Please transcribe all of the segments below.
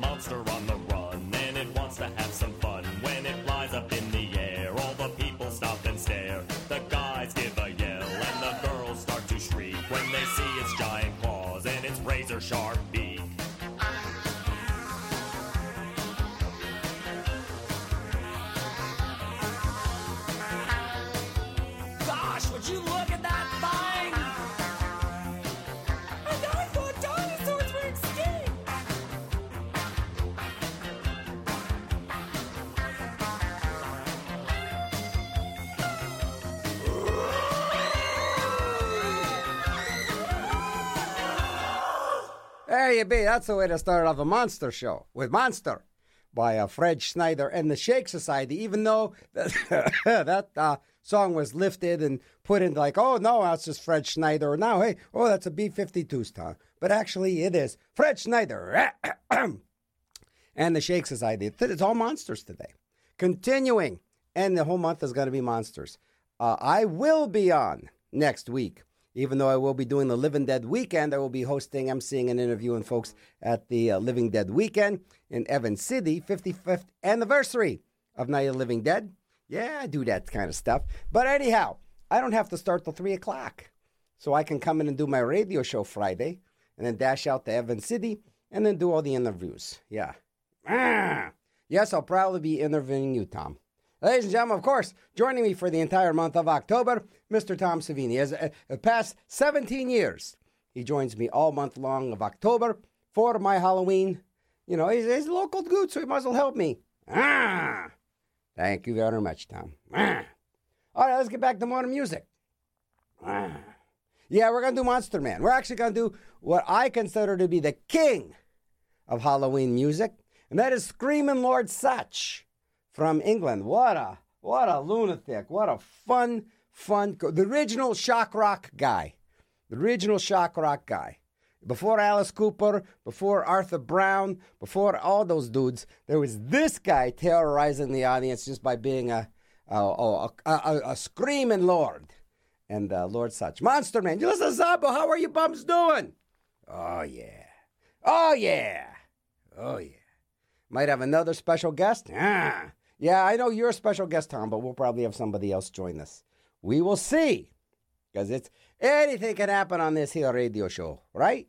monster There you be. That's the way to start off a monster show with Monster by uh, Fred Schneider and the Shake Society. Even though that, uh, song was lifted and put in like, oh no, that's just Fred Schneider. Or now, hey, oh, that's a B 52 song. But actually, it is Fred Schneider and the Shake Society. It's- It's all monsters today. Continuing, and the whole month is going to be monsters. Uh, I will be on next week. Even though I will be doing the Living Dead weekend, I will be hosting, emceeing, and interviewing folks at the uh, Living Dead weekend in Evans City, 55th anniversary of Night of the Living Dead. Yeah, I do that kind of stuff. But anyhow, I don't have to start till 3 o'clock. So I can come in and do my radio show Friday and then dash out to Evans City and then do all the interviews. Yeah. Ah. Yes, I'll probably be interviewing you, Tom. Ladies and gentlemen, of course, joining me for the entire month of October, Mr. Tom Savini. As uh, the past 17 years, he joins me all month long of October for my Halloween. You know, he's, he's a local dude, so he must well help me. Ah, thank you very much, Tom. Ah. All right, let's get back to more music. Ah. Yeah, we're gonna do Monster Man. We're actually gonna do what I consider to be the king of Halloween music, and that is Screaming Lord Sutch from England. What a what a lunatic! What a fun, fun. The original shock rock guy, the original shock rock guy. Before Alice Cooper, before Arthur Brown, before all those dudes, there was this guy terrorizing the audience just by being a a, a, a, a, screaming lord. And uh, Lord Sutch. Monster Man, you listen Zabo, how are you bums doing? Oh, yeah. Oh, yeah. Oh, yeah. Might have another special guest? Ah. Yeah, I know you're a special guest, Tom, but we'll probably have somebody else join us. We will see. Because it's anything can happen on this here radio show, right?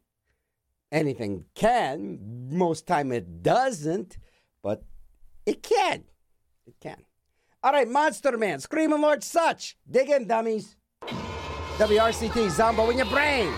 Anything can. Most time it doesn't, but it can. It can. All right, Monster Man, Screaming Lord Sutch. Dig in, dummies. WRCT, Zombo in your brain.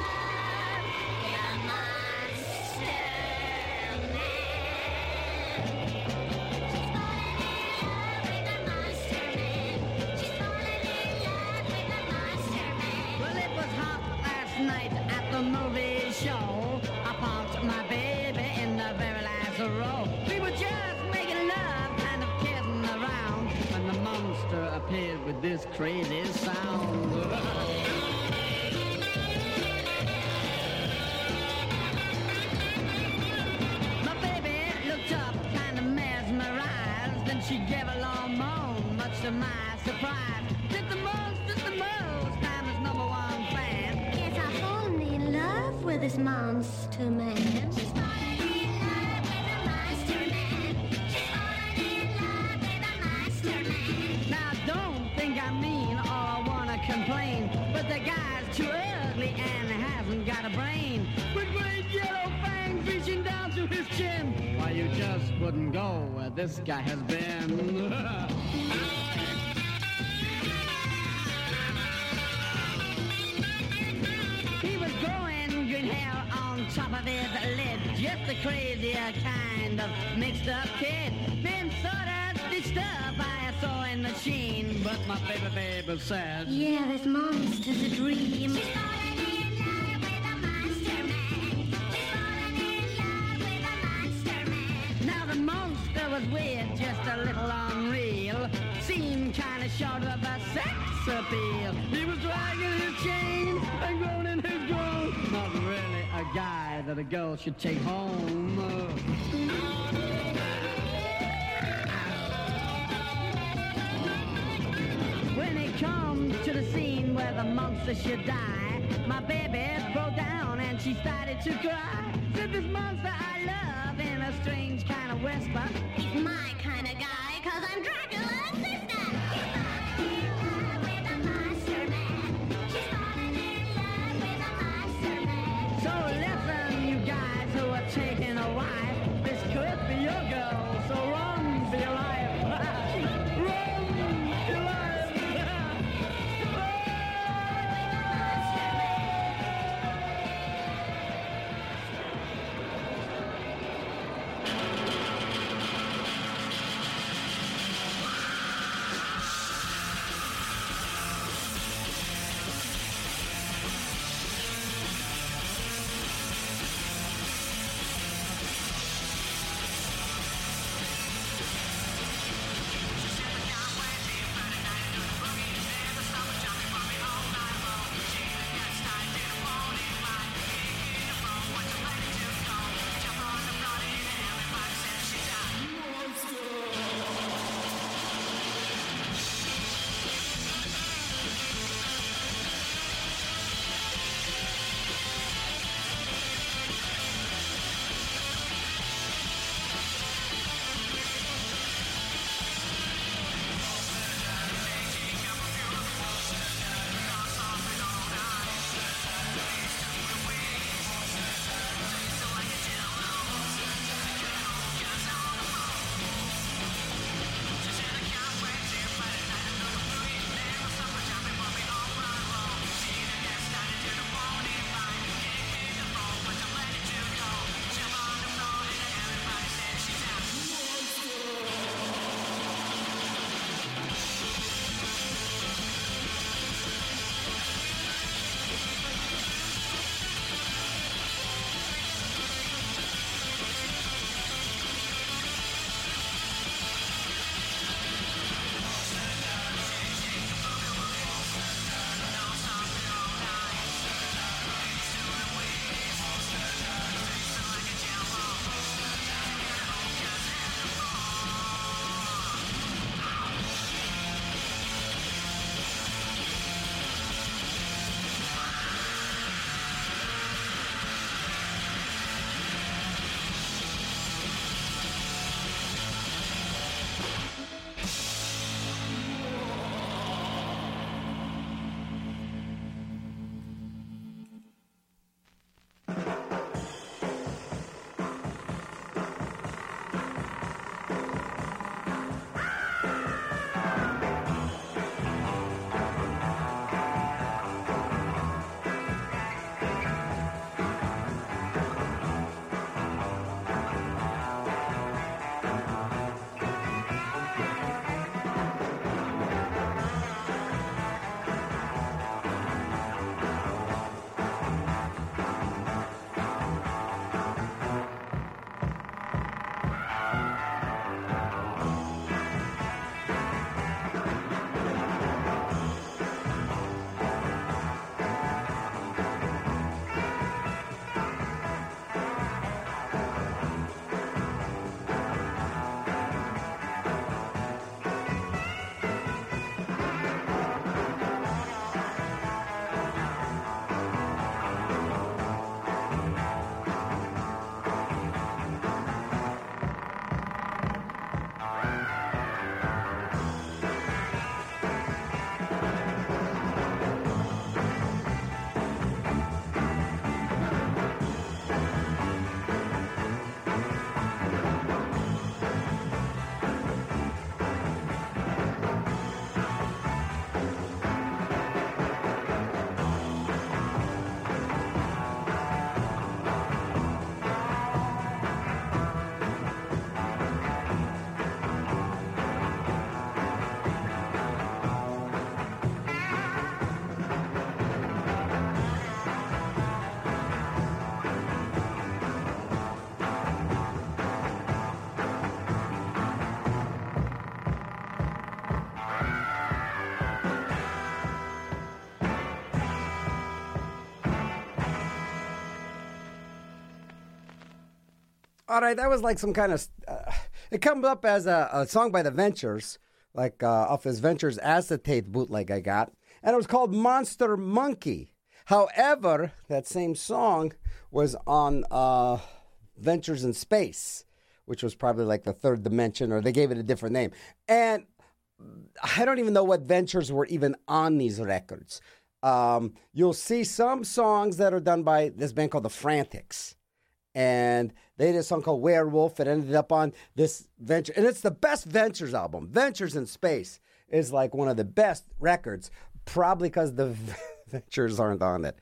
This guy has been. He was growing green hair on top of his lid, just a crazier kind of mixed up kid. Been sort of stitched up by a sewing machine, but my baby baby said, Yeah, this monster's a dream. Kinda of a sex appeal. He was dragging his chain and groaning his groan. Not really a guy that a girl should take home. When it comes to the scene where the monster should die, my baby broke down and she started to cry. Said this monster I love in a strange kind of whisper. All right, that was like some kind of. Uh, it comes up as a, a song by the Ventures, like uh, off his Ventures acetate bootleg I got, and it was called Monster Monkey. However, that same song was on uh, Ventures in Space, which was probably like the third dimension, or they gave it a different name. And I don't even know what ventures were even on these records. Um, you'll see some songs that are done by this band called the Frantics. And they did a song called Werewolf. It ended up on this venture. And it's the best Ventures album. Ventures in Space is like one of the best records, probably because the Ventures aren't on it.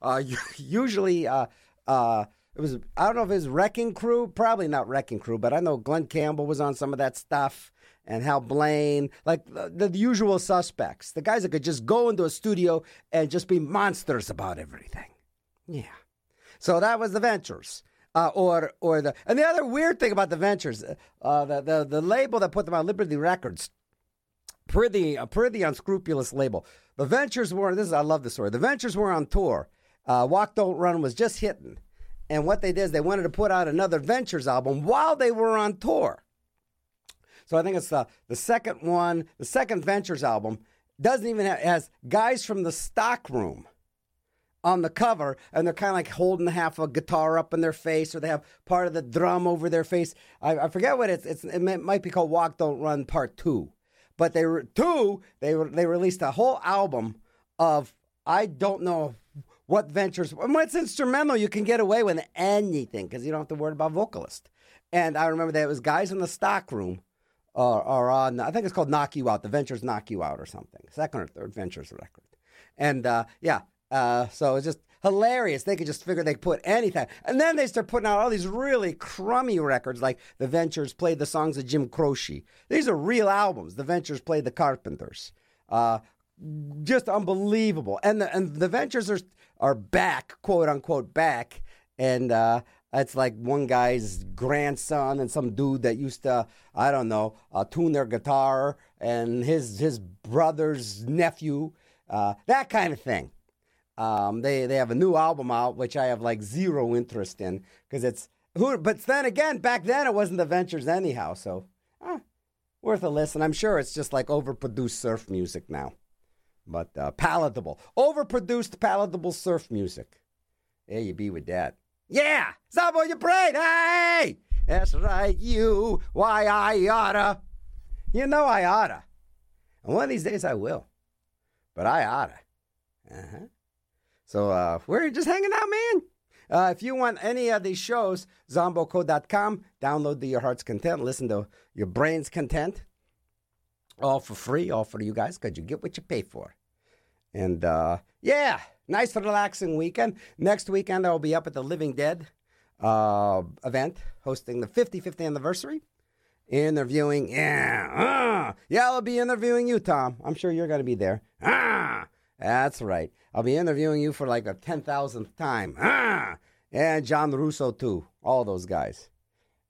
Uh, usually, uh, uh, it was, I don't know if it was Wrecking Crew, probably not Wrecking Crew, but I know Glen Campbell was on some of that stuff and Hal Blaine, like the, the usual suspects, the guys that could just go into a studio and just be monsters about everything. Yeah. So that was the Ventures. Uh, or or the and the other weird thing about the Ventures, uh, the, the the label that put them on Liberty Records, pretty a pretty unscrupulous label. The Ventures were this is I love the story. The Ventures were on tour. Uh, Walk Don't Run was just hitting, and what they did is they wanted to put out another Ventures album while they were on tour. So I think it's the the second one, the second Ventures album doesn't even have has guys from the stock room on the cover, and they're kind of like holding half a guitar up in their face, or they have part of the drum over their face. I, I forget what it's. It's it might be called Walk Don't Run Part Two, but they were two. They were they released a whole album of I don't know what ventures. When it's instrumental, you can get away with anything because you don't have to worry about vocalist. And I remember that it was guys in the stock room or, or on, I think it's called Knock You Out. The Ventures Knock You Out or something. Second or third Ventures record. And uh, yeah, uh, so it's just hilarious. They could just figure they could put anything. And then they start putting out all these really crummy records, like The Ventures played the songs of Jim Croce. These are real albums. The Ventures played The Carpenters. Uh, just unbelievable. And the, and the Ventures are, are back, quote unquote, back. And uh, it's like one guy's grandson and some dude that used to, I don't know, uh, tune their guitar and his his brother's nephew, uh, that kind of thing. Um, they they have a new album out, which I have like zero interest in because it's who. But then again, back then it wasn't the Ventures anyhow, so eh, worth a listen. I'm sure it's just like overproduced surf music now, but uh, palatable, overproduced palatable surf music. There you be with that. Yeah, on your brain. Hey, that's right, you. Why I oughta. You know I oughta. And one of these days I will. But I oughta. Uh huh. So uh, we're just hanging out, man. Uh, if you want any of these shows, zomboco.com, download the Your Heart's Content, listen to Your Brain's Content, all for free, all for you guys, because you get what you pay for. And uh, yeah, nice relaxing weekend. Next weekend, I'll be up at the Living Dead uh, event, hosting the 55th anniversary. Interviewing, yeah, uh, yeah, I'll be interviewing you, Tom. I'm sure you're going to be there. Ah, that's right. I'll be interviewing you for like a 10,000th time. Ah, and John Russo, too. All those guys.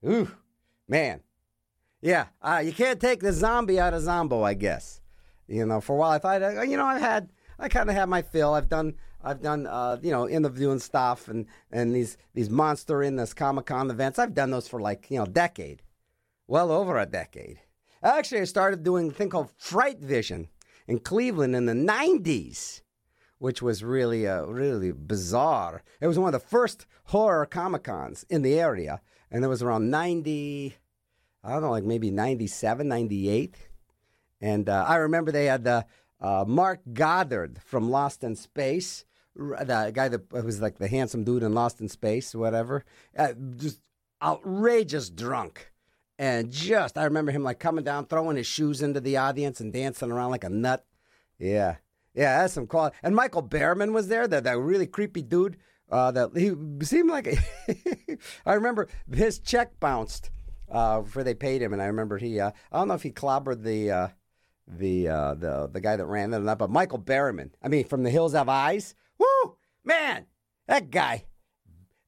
Ooh, man. Yeah, uh, you can't take the zombie out of Zombo, I guess. You know, for a while I thought, uh, you know, I've had, I kind of had my fill. I've done, I've done, uh, you know, interviewing stuff and and these these monster in this Comic Con events. I've done those for like you know, a decade, well over a decade. Actually, I started doing a thing called Fright Vision in Cleveland in the '90s which was really uh, really bizarre. It was one of the first horror comic cons in the area, and it was around 90, I don't know, like maybe 97, 98. And uh, I remember they had uh, uh, Mark Goddard from Lost in Space, the guy that was like the handsome dude in Lost in Space, whatever, uh, just outrageous drunk. And just, I remember him like coming down, throwing his shoes into the audience and dancing around like a nut. Yeah. Yeah, that's some quality. And Michael Berryman was there, that, that really creepy dude. Uh, that he seemed like. I remember his check bounced uh, before they paid him, and I remember he. Uh, I don't know if he clobbered the uh, the uh, the the guy that ran not, but Michael Berryman. I mean, from The Hills Have Eyes. Woo, man, that guy.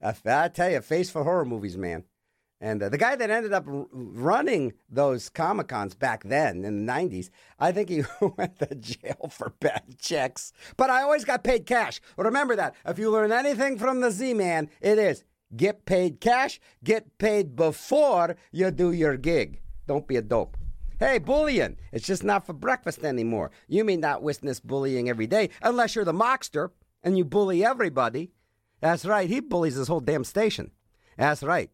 I, I tell you, face for horror movies, man. And uh, the guy that ended up r- running those Comic Cons back then in the 90s, I think he went to jail for bad checks. But I always got paid cash. Remember that. If you learn anything from the Z Man, it is Get paid cash. Get paid before you do your gig. Don't be a dope. Hey, bullying. It's just not for breakfast anymore. You may not witness bullying every day unless you're the mockster and you bully everybody. That's right. He bullies his whole damn station. That's right.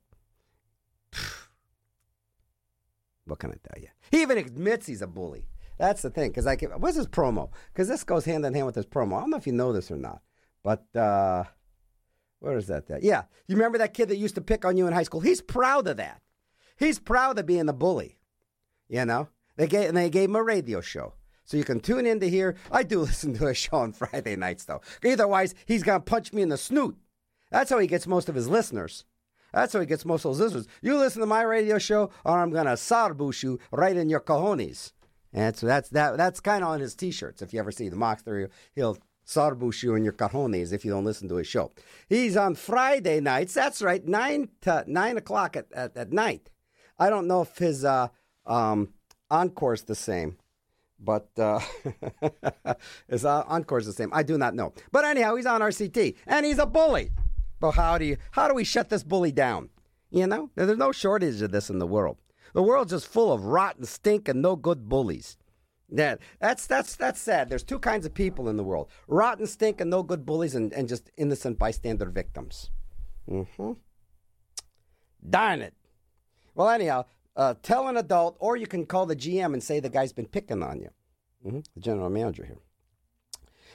What can I tell you? He even admits he's a bully. That's the thing. Because like, what's his promo? Because this goes hand in hand with his promo. I don't know if you know this or not, but uh, where is that? That yeah, you remember that kid that used to pick on you in high school? He's proud of that. He's proud of being the bully. You know, they gave and they gave him a radio show. So you can tune in to hear. I do listen to a show on Friday nights, though. Otherwise, he's gonna punch me in the snoot. That's how he gets most of his listeners. That's how he gets most of his listeners. You listen to my radio show, or I'm gonna sarbush you right in your cojones. And so that's that. That's kind of on his T-shirts. If you ever see the Moxter, he'll sarbush you in your cojones if you don't listen to his show. He's on Friday nights. That's right, nine to nine o'clock at, at, at night. I don't know if his uh, um, the same, but uh, his uh, encore's the same. I do not know. But anyhow, he's on RCT, and he's a bully. But how do you how do we shut this bully down? You know, there's no shortage of this in the world. The world's just full of rotten stink and no good bullies. That that's that's that's sad. There's two kinds of people in the world: rotten stink and no good bullies, and, and just innocent bystander victims. hmm Darn it. Well, anyhow, uh, tell an adult, or you can call the GM and say the guy's been picking on you. hmm The general manager here.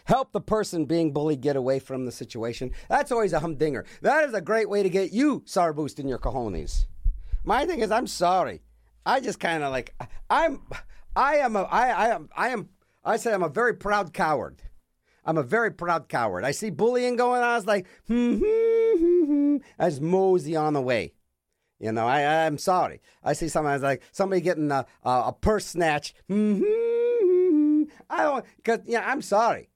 Help the person being bullied get away from the situation. That's always a humdinger. That is a great way to get you sour boost in your cojones. My thing is, I'm sorry. I just kind of like I'm. I am a. I, I am. I am. I say I'm a very proud coward. I'm a very proud coward. I see bullying going on. I was like, hmm, hmm, hmm, just mosey on the way. You know, I, I'm sorry. I see somebody like somebody getting a, a, purse snatch. I don't, because, yeah, I'm sorry.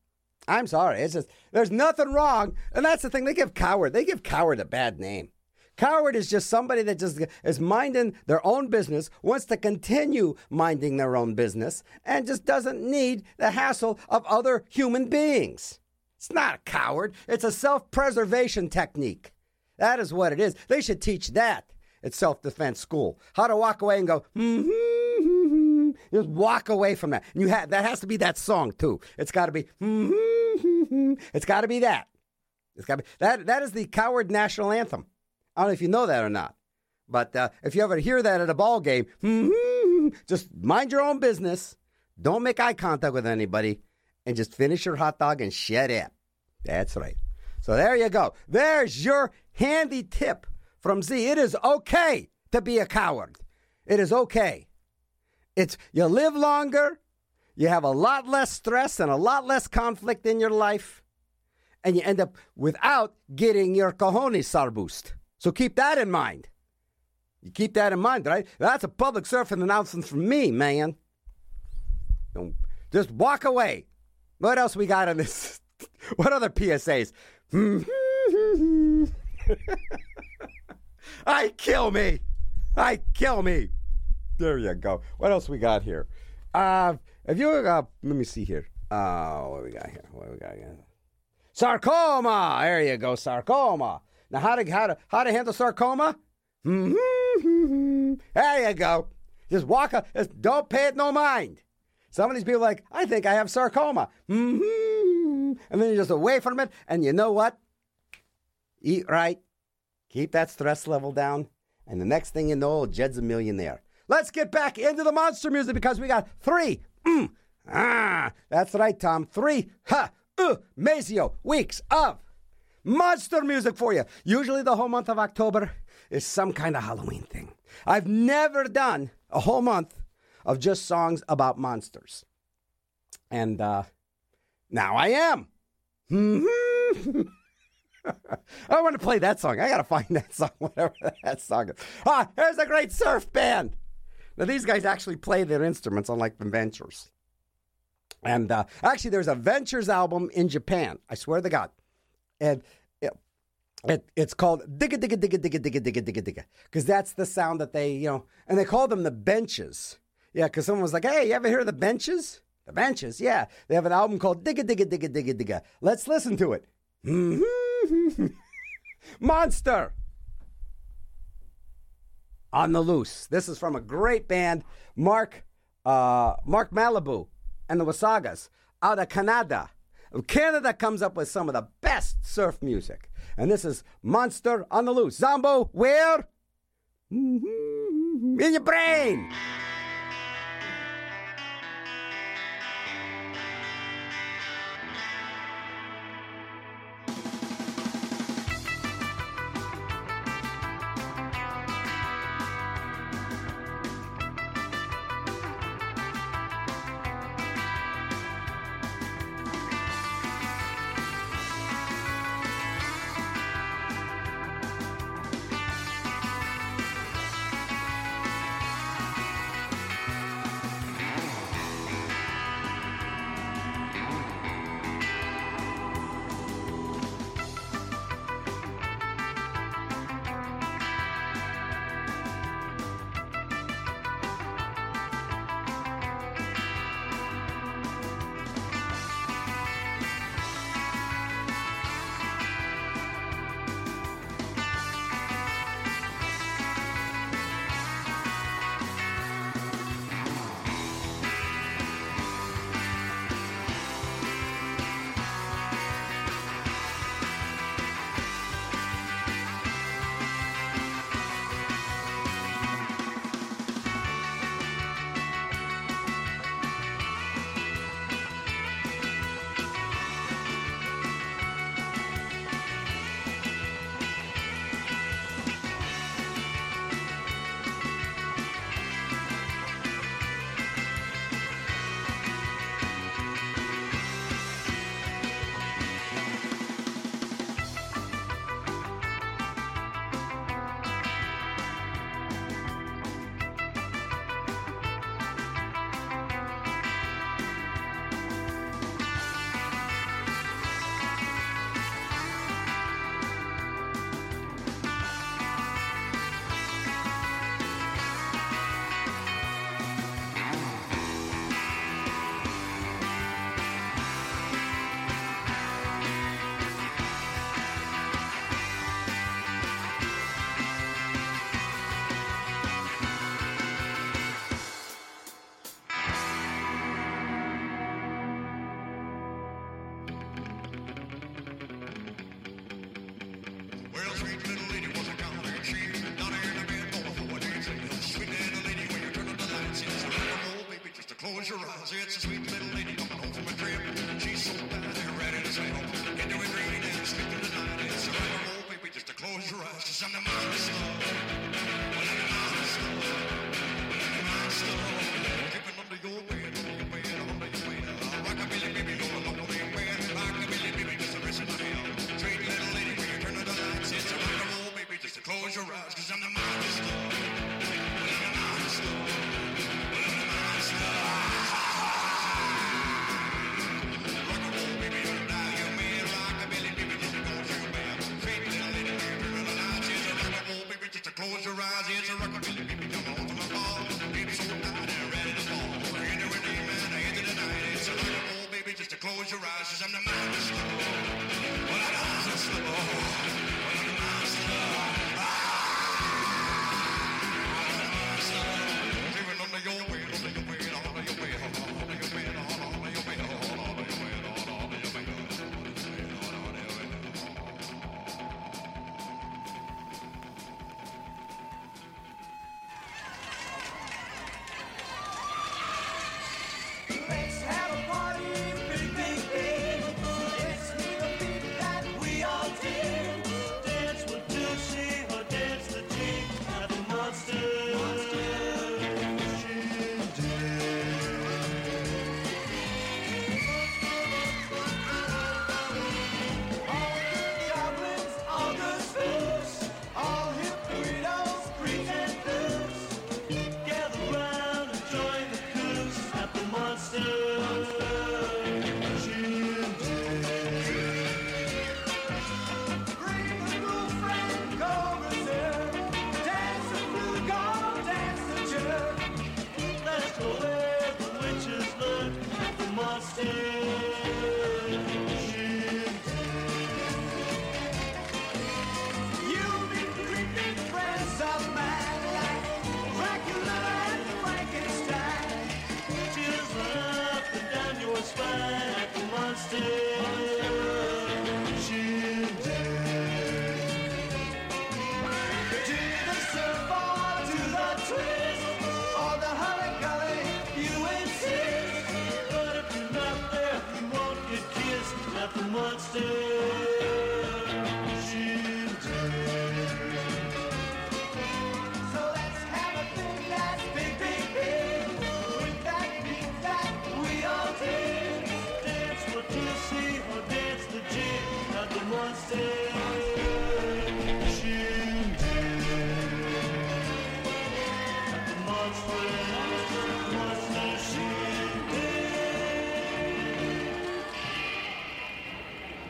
I'm sorry. It's just, there's nothing wrong. And that's the thing. They give coward, they give coward a bad name. Coward is just somebody that just is minding their own business, wants to continue minding their own business, and just doesn't need the hassle of other human beings. It's not a coward, it's a self preservation technique. That is what it is. They should teach that at self defense school. How to walk away and go, hmm, Just walk away from that. And you have that has to be that song too. It's got to be, it's got to be that. It's got to be that. That is the coward national anthem. I don't know if you know that or not, but uh, if you ever hear that at a ball game, just mind your own business. Don't make eye contact with anybody, and just finish your hot dog and shut up. That's right. So there you go. There's your handy tip from Z. It is okay to be a coward. It is okay. It's you live longer, you have a lot less stress and a lot less conflict in your life, and you end up without getting your cojones sarboost. So keep that in mind. You keep that in mind, right? That's a public service announcement from me, man. Don't just walk away. What else we got on this? What other PSAs? I kill me. I kill me. There you go. What else we got here? Uh, have you uh, let me see here. Uh, what we got here? What we got here? Sarcoma. There you go. Sarcoma. Now, how to how to how to handle sarcoma? Mm-hmm. There you go. Just walk. up. Just don't pay it no mind. Some of these people like, I think I have sarcoma. Mm-hmm. And then you're just away from it. And you know what? Eat right. Keep that stress level down. And the next thing you know, Jed's a millionaire. Let's get back into the monster music because we got three. Mm, ah, that's right, Tom. Three, ha, uh, Mazio weeks of monster music for you. Usually, the whole month of October is some kind of Halloween thing. I've never done a whole month of just songs about monsters. And uh, now I am. I want to play that song. I got to find that song, whatever that song is. Ah, here's a great surf band. Now, these guys actually play their instruments, unlike the Ventures. And uh, actually, there's a Ventures album in Japan. I swear to God. And it, it, it's called Digga Digga Digga Digga Digga Digga Digga Digga. Because that's the sound that they, you know, and they call them the benches. Yeah, because someone was like, hey, you ever hear of the benches? The benches, yeah. They have an album called Digga Digga Digga Digga Digga. Let's listen to it. Monster on the loose. This is from a great band, Mark uh, Mark Malibu and the Wasagas out of Canada. Canada comes up with some of the best surf music. And this is Monster on the Loose. Zombo, where? Mm-hmm. In your brain!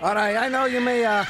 All right, I know you may uh,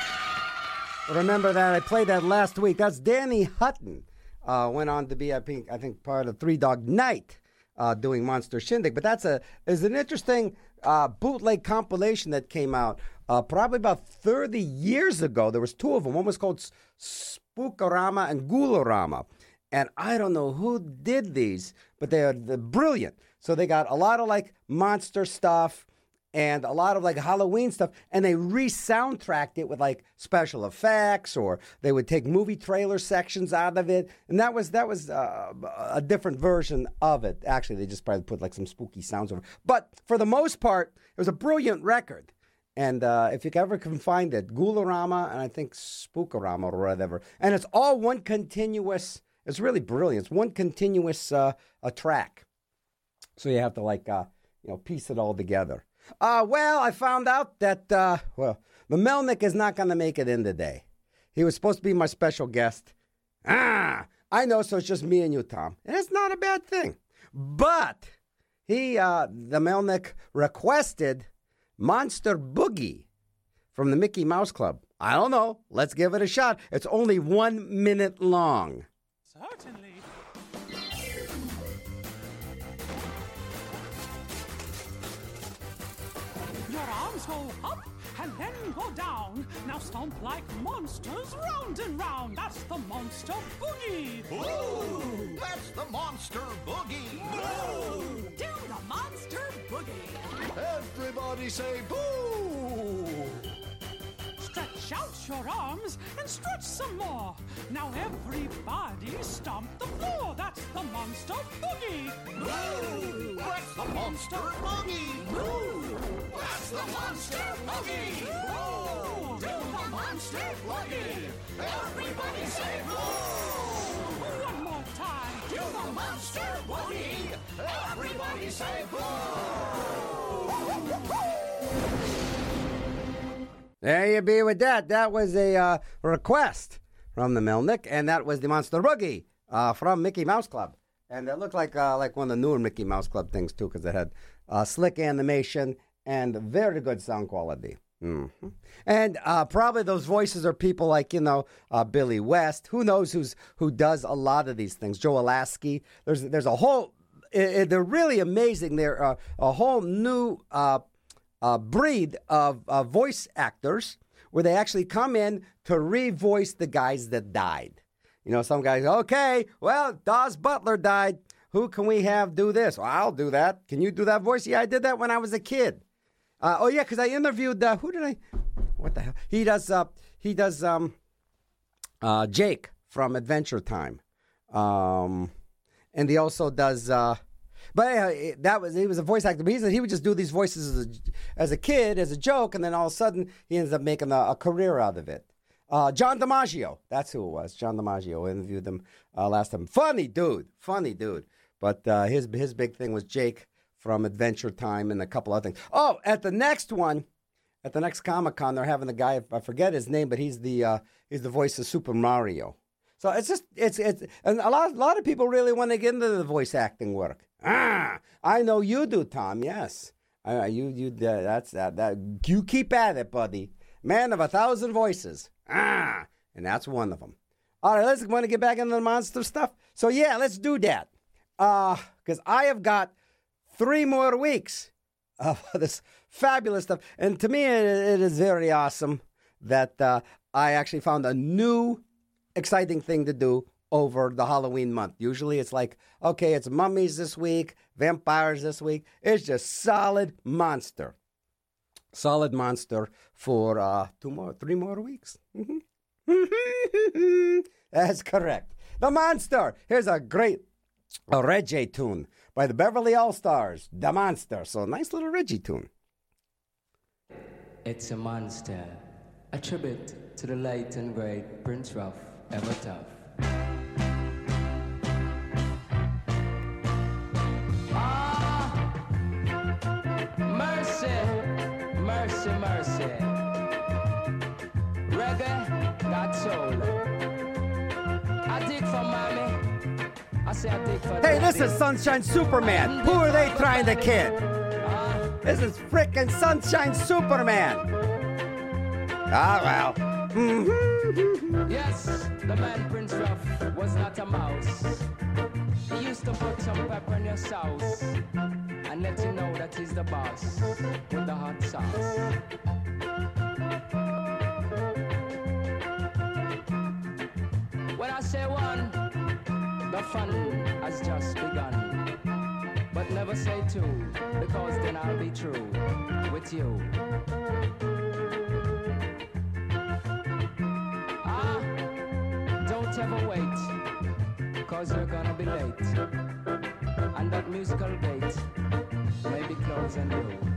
remember that. I played that last week. That's Danny Hutton. Uh, went on to be, I think, I think part of Three Dog Night uh, doing Monster Shindig. But that's a is an interesting uh, bootleg compilation that came out uh, probably about 30 years ago. There was two of them. One was called Spookorama and Ghoulorama. And I don't know who did these, but they're, they're brilliant. So they got a lot of like monster stuff and a lot of like Halloween stuff, and they re-soundtracked it with like special effects, or they would take movie trailer sections out of it, and that was that was uh, a different version of it. Actually, they just probably put like some spooky sounds over. But for the most part, it was a brilliant record. And uh, if you ever can find it, Ghoulorama and I think Spookorama or whatever, and it's all one continuous. It's really brilliant. It's one continuous uh, a track. So you have to like uh, you know piece it all together. Uh, well, I found out that uh, well, the Melnick is not going to make it in today. He was supposed to be my special guest. Ah, I know. So it's just me and you, Tom, and it's not a bad thing. But he, uh, the Melnick, requested Monster Boogie from the Mickey Mouse Club. I don't know. Let's give it a shot. It's only one minute long. Certainly. Go up and then go down. Now stomp like monsters round and round. That's the monster boogie. Ooh, that's the monster boogie. Boo! Do the monster boogie. Everybody say boo. Stretch out your arms and stretch some more. Now everybody stomp the floor. That's the monster boogie. Ooh, that's the monster boogie. Ooh, that's the monster boogie. Ooh, do the monster boogie. Everybody say boo. One more time. Do the monster boogie. Everybody say boo. There you be with that. That was a uh, request from the Melnick, and that was the Monster Boogie uh, from Mickey Mouse Club. And that looked like uh, like one of the newer Mickey Mouse Club things too, because it had uh, slick animation and very good sound quality. hmm And uh, probably those voices are people like you know uh, Billy West. Who knows who's who does a lot of these things? Joe Alaskey. There's there's a whole. i i- they're really amazing. They're uh, a whole new uh, uh, breed of uh, voice actors where they actually come in to revoice the guys that died. You know, some guys, okay, well, Daws Butler died. Who can we have do this? Well, I'll do that. Can you do that voice? Yeah, I did that when I was a kid. Uh, oh yeah, because I interviewed uh, who did I? What the hell? He does. Uh, he does. Um, uh, Jake from Adventure Time, um, and he also does. But it- that was he was a voice actor. But he said he would just do these voices as a, as a kid, as a joke, and then all of a sudden he ends up making a, a career out of it. Uh, John DiMaggio, that's who it was. John DiMaggio interviewed him uh, last time. Funny dude, funny dude. But uh, his his big thing was Jake from Adventure Time and a couple other things. Oh, at the next one, at the next Comic Con, they're having the guy. I forget his name, but he's the uh, he's the voice of Super Mario. So it's just it's it's and a lot a lot of people really want to get into the voice acting work. Ah, I know you do, Tom. Yes, uh, you you uh, that's that that you keep at it, buddy. Man of a thousand voices. Ah, and that's one of them. All right, let's want to get back into the monster stuff. So yeah, let's do that. Uh, because I have got three more weeks of this fabulous stuff. And to me, it, it is very awesome that uh, I actually found a new exciting thing to do over the Halloween month. Usually it's like, okay, it's mummies this week, vampires this week. It's just solid monster. Solid monster for uh, two more, three more weeks. That's correct. The monster. Here's a great a Reggae tune by the Beverly All Stars, The Monster. So nice little Reggie tune. It's a monster. A tribute to the late and great Prince Ruff, ever Hey, this is Sunshine Superman. Who are they trying to kid? This is frickin' Sunshine Superman. Ah, well. Yes, the man Prince Ruff was not a mouse. He used to put some pepper in your sauce and let you know that he's the boss with the hot sauce. When I say one, the fun has just begun. But never say two, because then I'll be true with you. Ah, don't ever wait, cause you're gonna be late. And that musical gate may be closing you.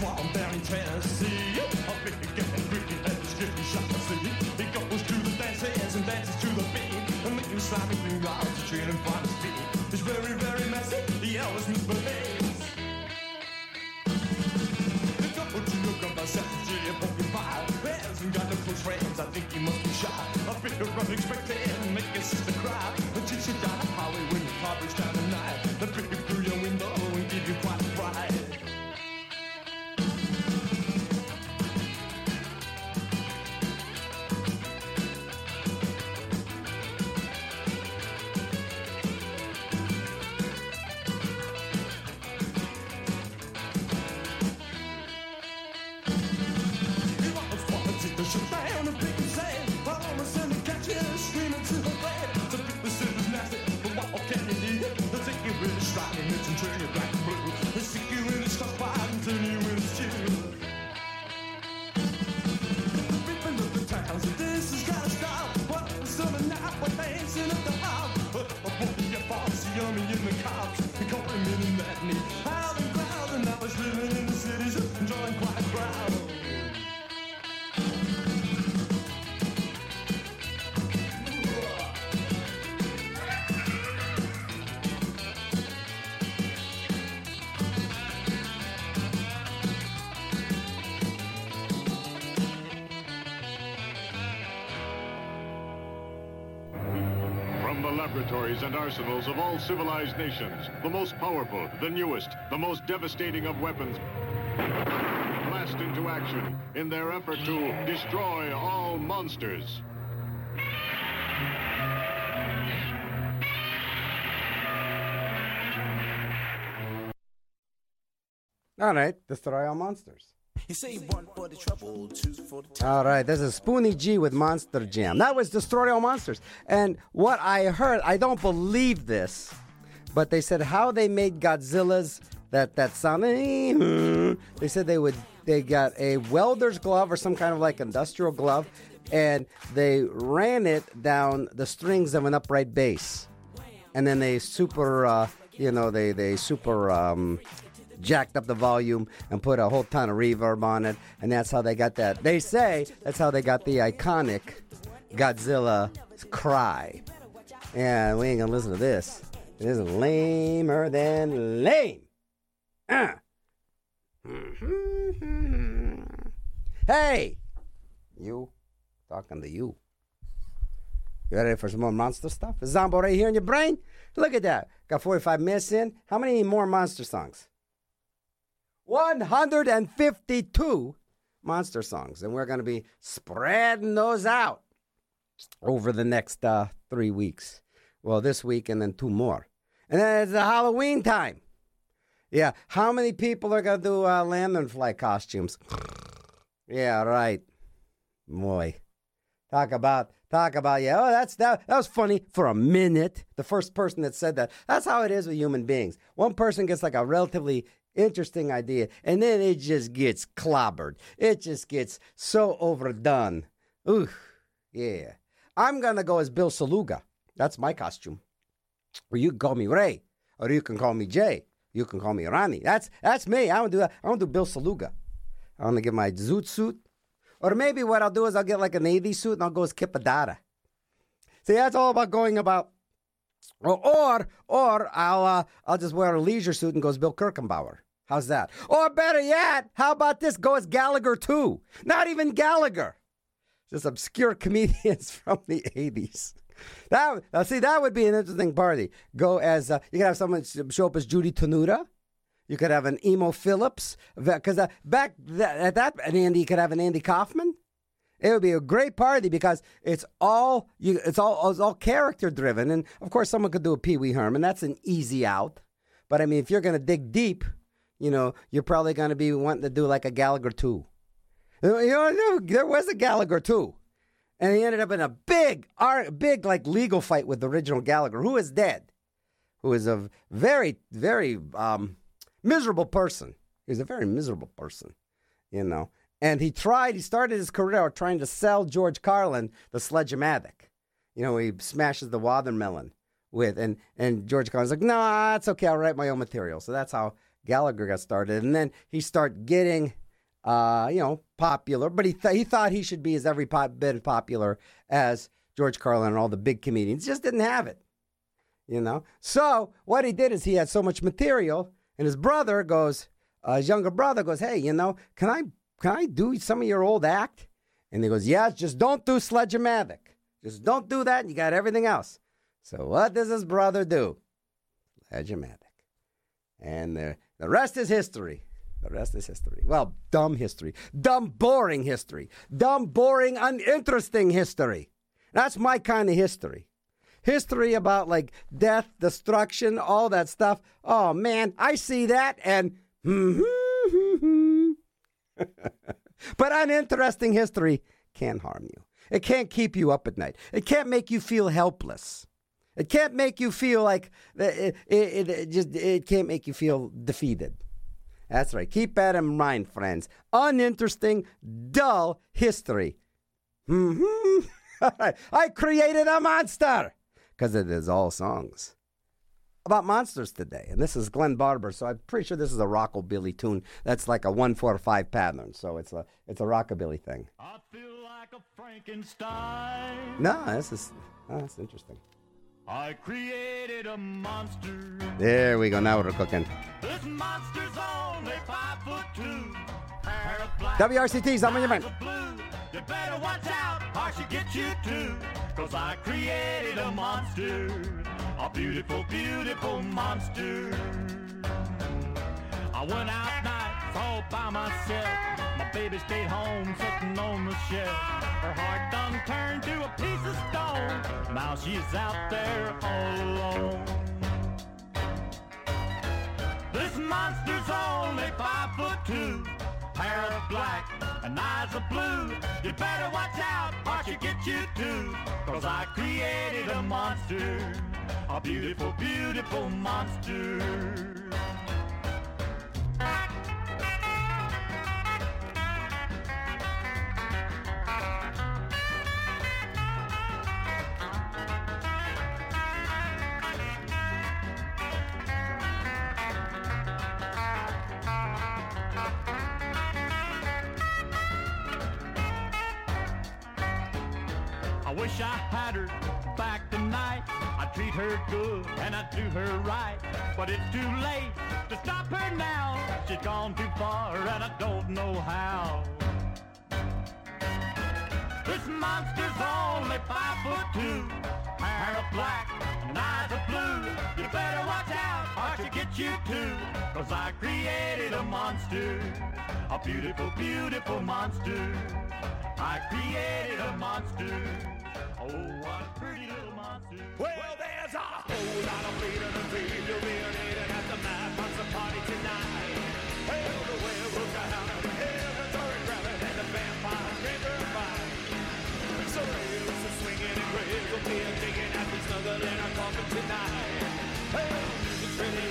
Came from the swamp down laboratories and arsenals of all civilized nations, the most powerful, the newest, the most devastating of weapons blast into action in their effort to destroy all monsters. All right, destroy all monsters. Say one for the trouble, two for the All right, this is Spoonie Gee with Monster Jam. That was Destroy All Monsters. And what I heard, I don't believe this, but they said how they made Godzilla's that that sound. They said they would they got a welder's glove or some kind of like industrial glove, and they ran it down the strings of an upright bass, and then they super, uh, you know, they they super. Um, jacked up the volume and put a whole ton of reverb on it, and that's how they got that. They say that's how they got the iconic Godzilla cry. And we ain't gonna listen to this. It is lamer than lame. Uh. Hey, you talking to you? You ready for some more monster stuff? Is Zombo right here in your brain? Look at that. Got 45 minutes in. How many more monster songs? 152 monster songs. And we're going to be spreading those out over the next uh, three weeks. Well, this week and then two more. And then it's the Halloween time. Yeah. How many people are going to do uh, lanternfly costumes? yeah, right. Boy. Talk about talk about yeah. Oh, that's that. That was funny for a minute. The first person that said that. That's how it is with human beings. One person gets like a relatively interesting idea, and then it just gets clobbered. It just gets so overdone. Ooh, yeah. I'm gonna go as Bill Saluga. That's my costume. Or you can call me Ray, or you can call me Jay. You can call me Ronnie. That's that's me. I don't do that. I don't do Bill Saluga. I want to get my zoot suit. Or maybe what I'll do is I'll get like a navy suit and I'll go as Kip Addotta. See, that's all about going about. Or or, or I'll uh, I'll just wear a leisure suit and go as Bill Kirchenbauer. How's that? Or better yet, how about this? Go as Gallagher too. Not even Gallagher. Just obscure comedians from the '80s. That now see that would be an interesting party. Go as uh, you could have someone show up as Judy Tenuta. You could have an Emo Philips because uh, back at that and Andy you could have an Andy Kaufman. It would be a great party because it's all you. It's all it's all character driven, and of course someone could do a Pee Wee Herman. That's an easy out. But I mean, if you're going to dig deep, you know, you're probably going to be wanting to do like a Gallagher too. You know, there was a Gallagher too, and he ended up in a big, big like legal fight with the original Gallagher, who is dead, who is a very, very um, miserable person. He's a very miserable person, you know. And he tried. He started his career trying to sell George Carlin the Sledge-O-Matic. You know, he smashes the watermelon with, and and George Carlin's like, "No, nah, it's okay. I'll write my own material." So that's how Gallagher got started, and then he started getting, uh, you know, popular. But he th- he thought he should be as every pop- bit popular as George Carlin and all the big comedians. Just didn't have it, you know. So what he did is he had so much material, and his brother goes, uh, his younger brother goes, "Hey, you know, can I can I do some of your old act?" And he goes, "Yeah, just don't do Sledge-O-Matic. Just don't do that. You got everything else." So what does his brother do? Sledge-O-Matic. And the, the rest is history. The rest is history. Well, dumb history. Dumb, boring history. Dumb, boring, uninteresting history. That's my kind of history. History about like death, destruction, all that stuff. Oh man, I see that and but uninteresting history can't harm you. It can't keep you up at night. It can't make you feel helpless. It can't make you feel like it, it, it, it just it can't make you feel defeated. That's right. Keep that in mind, friends. Uninteresting, dull history. hmm I created a monster because it is all songs about monsters today. And this is Glenn Barber, so I'm pretty sure this is a rockabilly tune. That's like a one four five pattern, so it's a it's a rockabilly thing. I feel like a Frankenstein. No, this is oh, that's interesting. I created a monster. There we go. Now we're cooking. This monster's only five foot two. WRCT's I'm on mind. You better watch out, or she get you too. Cause I created a monster. A beautiful, beautiful monster. I went out by myself. My baby stayed home sitting on the shelf. Her heart done turned to a piece of stone. Now she's out there all alone. This monster's only five foot two. Hair of black and eyes of blue. You better watch out or she get you too. Cause I created a monster. A beautiful, beautiful monster. I wish I had her back tonight. I'd treat her good and I'd do her right. But it's too late to stop her now. She's gone too far and I don't know how. This monster's only five foot two. Hair of black and eyes of blue. You better watch out or she'll get you too. Cause I created a monster. A beautiful, beautiful monster. I created a monster. Oh, what a pretty little monster. Well, there's a whole lot of bleeding and be needing at the Mad Monster party tonight. In our coffin tonight. Well, music's really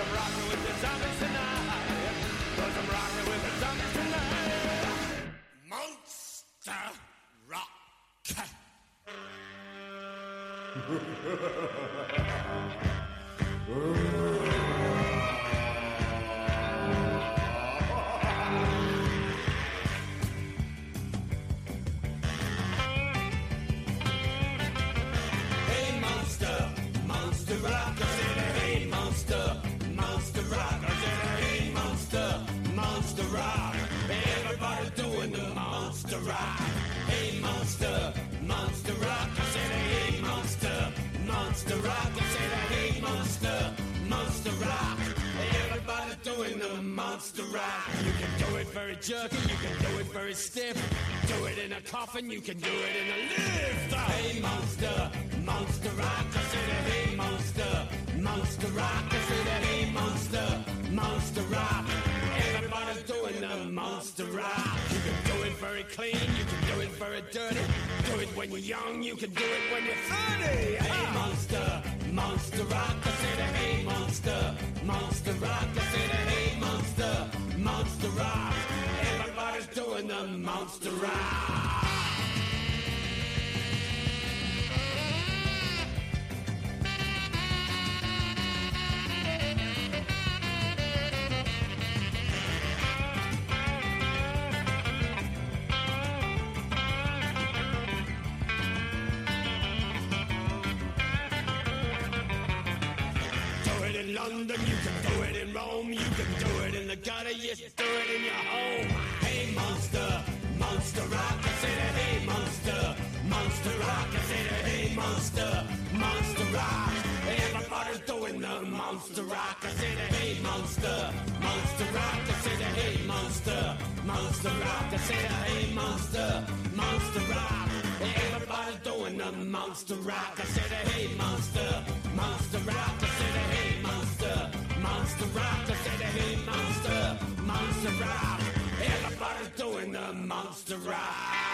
I'm rocking with the zombies I'm rocking with the zombies tonight. Monster Rock. monster rock. I said, hey, monster, monster rock. Everybody's doing the monster rock. You can do it very jerky, you can do it very stiff. Do it in a coffin, you can do it in a lift. Hey, monster, monster rock. I said, hey, monster, monster rock. I said, hey, monster, monster rock. Doing the monster rock. You can do it very clean, you can do it very dirty. Do it when you're young, you can do it when you're 30. Hey, monster, monster rock. I said, hey, monster, monster rock. I said, hey, monster, monster rock. Everybody's doing the monster rock. Rock. Everybody's doing the monster rock, I said, hey, monster, monster rock, I said, hey, monster, monster rock, I said, hey, monster, monster rock. Everybody's doing the monster rock, I said, hey, monster, monster rock, I said, hey, monster, monster rock, I said, hey, monster, monster rock. Everybody's doing the monster rock.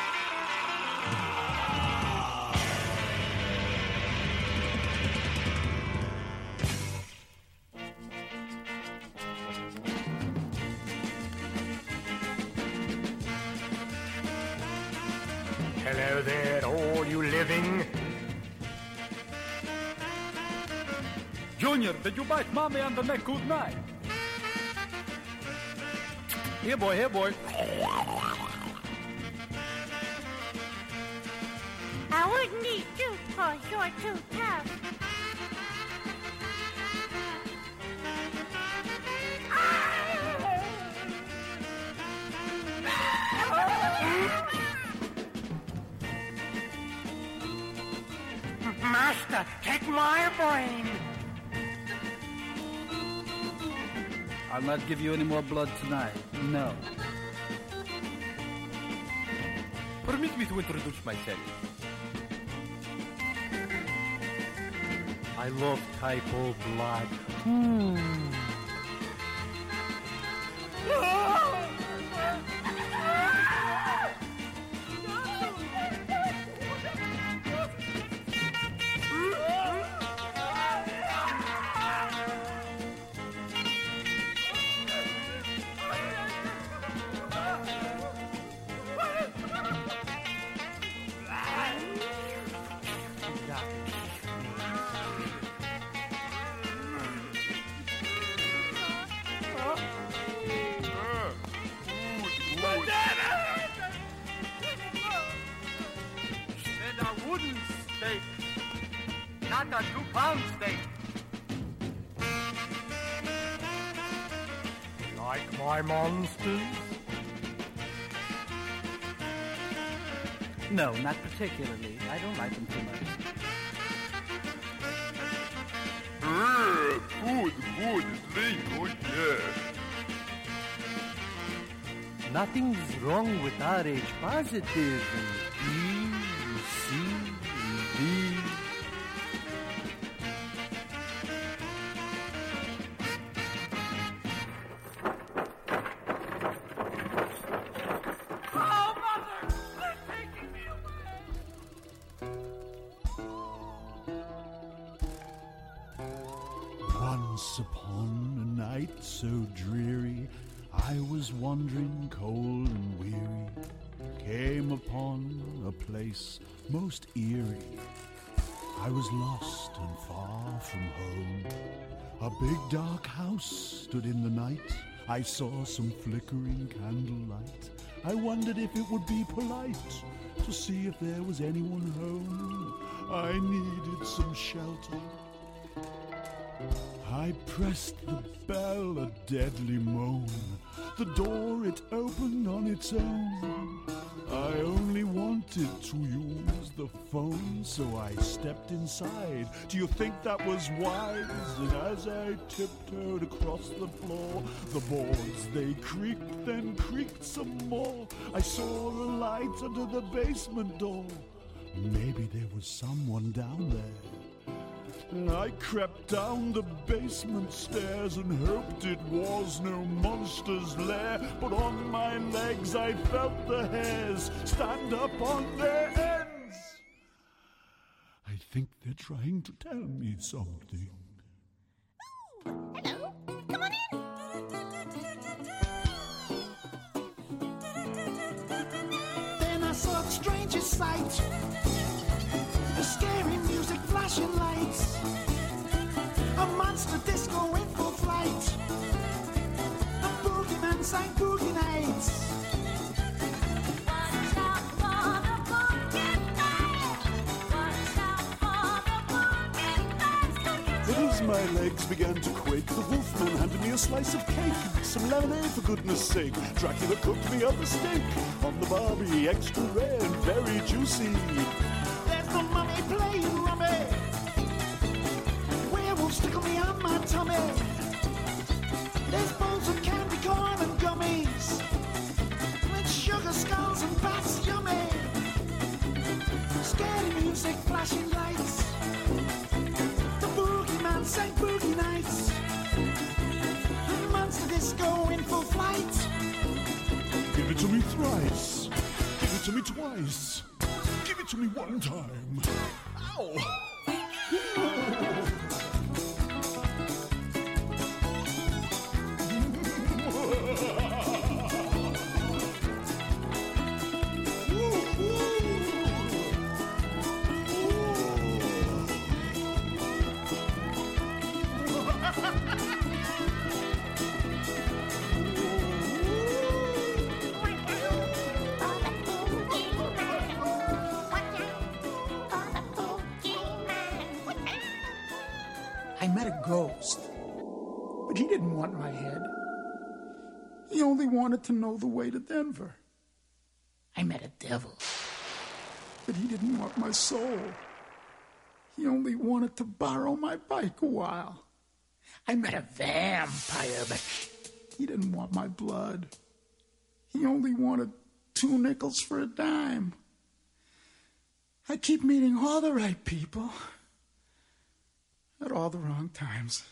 Junior, did you bite mommy on the neck good night? Here, boy, here, boy. I wouldn't eat you cause you're too tough. Master, take my brain. I'll not give you any more blood tonight. No. Permit me to introduce myself. I love typo blood. Hmm. a two-pound steak. Like my monsters? No, not particularly. I don't like them too much. good, good thing, oh yeah. Nothing's wrong with RH positive. B, so dreary, I was wandering cold and weary. Came upon a place most eerie. I was lost and far from home. A big dark house stood in the night. I saw some flickering candlelight. I wondered if it would be polite to see if there was anyone home. I needed some shelter. I pressed the bell, a deadly moan. The door it opened on its own. I only wanted to use the phone, so I stepped inside. Do you think that was wise? And as I tiptoed across the floor, the boards they creaked, then creaked some more. I saw a light under the basement door. Maybe there was someone down there. And I crept down the basement stairs and hoped it was no monster's lair. But on my legs I felt the hairs stand up on their ends. I think they're trying to tell me something. Then I saw the strangest sight. The scary music, flashing lights. A monster disco in full flight. The boogeyman sang boogie nights. But as my legs began to quake, the wolfman handed me a slice of cake. Some lemonade, for goodness sake. Dracula cooked me up a steak on the barbie, extra rare and very juicy. There's the mummy playing There's bowls of candy corn and gummies. With sugar skulls and bats yummy. Scary music, flashing lights. The boogeyman nights. Monster disco in full flight. Give it to me thrice. Give it to me twice. Give it to me one time. Ow! Want my head. He only wanted to know the way to Denver. I met a devil, but he didn't want my soul. He only wanted to borrow my bike a while. I met a vampire, but he didn't want my blood. He only wanted two nickels for a dime. I keep meeting all the right people at all the wrong times.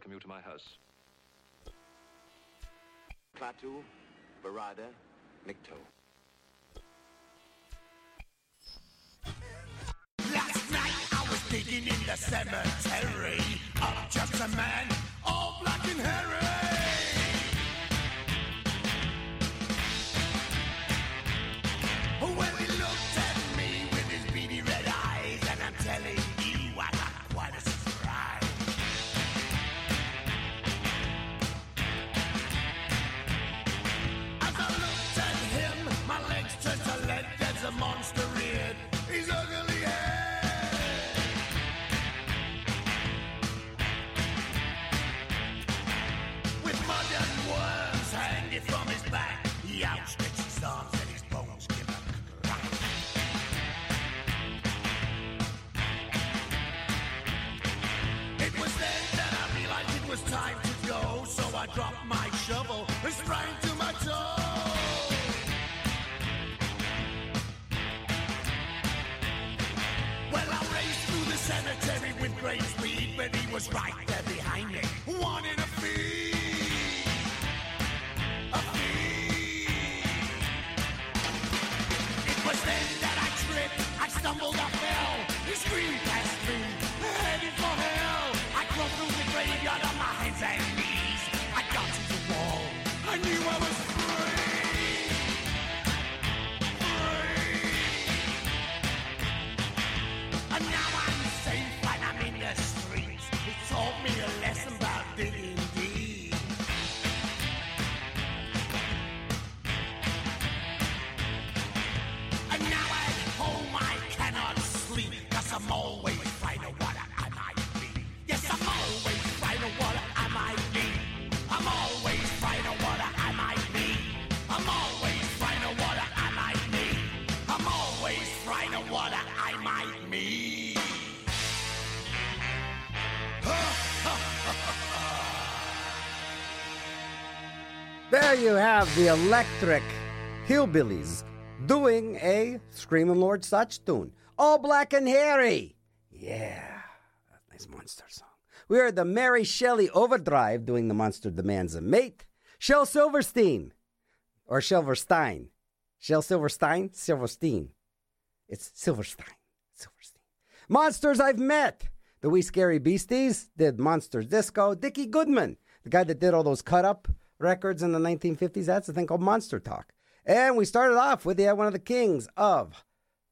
Welcome you to my house. Klaatu, Barada, Nikto. Last night I was digging in the cemetery. Up jumps a man, all black and hairy. Was time to go, so I dropped my shovel and sprang to my toe. Great speed, but he was right there behind me, There you have the electric hillbillies doing a Screaming Lord Sutch tune. All black and hairy. Yeah, nice monster song. We heard the Mary Shelley Overdrive doing The Monster Demands a Mate. Shel Silverstein. Or Silverstein. Shel Silverstein? Silverstein. It's Silverstein. Silverstein. Monsters I've Met. The Wee Scary Beasties did Monsters Disco. Dickie Goodman, the guy that did all those cut up records in the 1950s, that's a thing called Monster Talk. And we started off with yeah, one of the kings of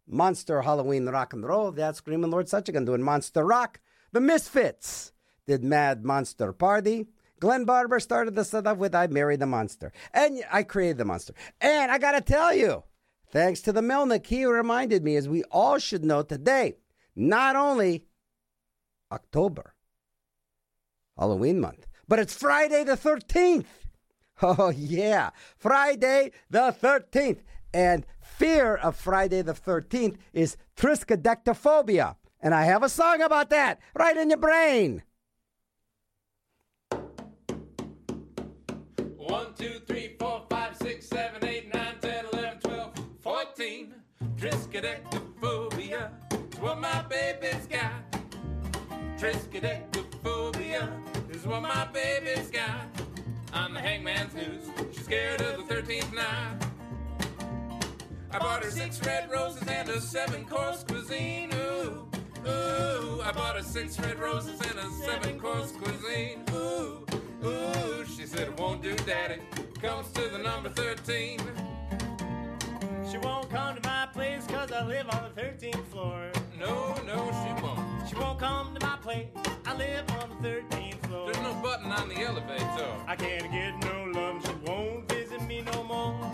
Monster Halloween rock and roll. That's Screaming Lord Suchigan doing Monster Rock. The Misfits did Mad Monster Party. Glenn Barber started the set off with I Married the Monster. And I created the monster. And I got to tell you, thanks to the Melnick, he reminded me, as we all should know today, not only October, Halloween month, but it's Friday the 13th. Oh, yeah. Friday the 13th. And fear of Friday the 13th is triskaidekaphobia. And I have a song about that right in your brain. One, two, three, four, five, six, seven, eight, nine, ten, eleven, twelve, fourteen. Triskaidekaphobia is what my baby's got. Triskaidekaphobia is what my baby's got. On the hangman's news, she's scared of the 13th night. I bought her six red roses and a seven course cuisine. Ooh, ooh. I bought her six red roses and a seven course cuisine. Ooh, ooh. She said it won't do, daddy. Comes to the number 13. She won't come to my place cause I live on the 13th floor. No, no, she. Come to my place. I live on the 13th floor. There's no button on the elevator. I can't get no love. She won't visit me no more.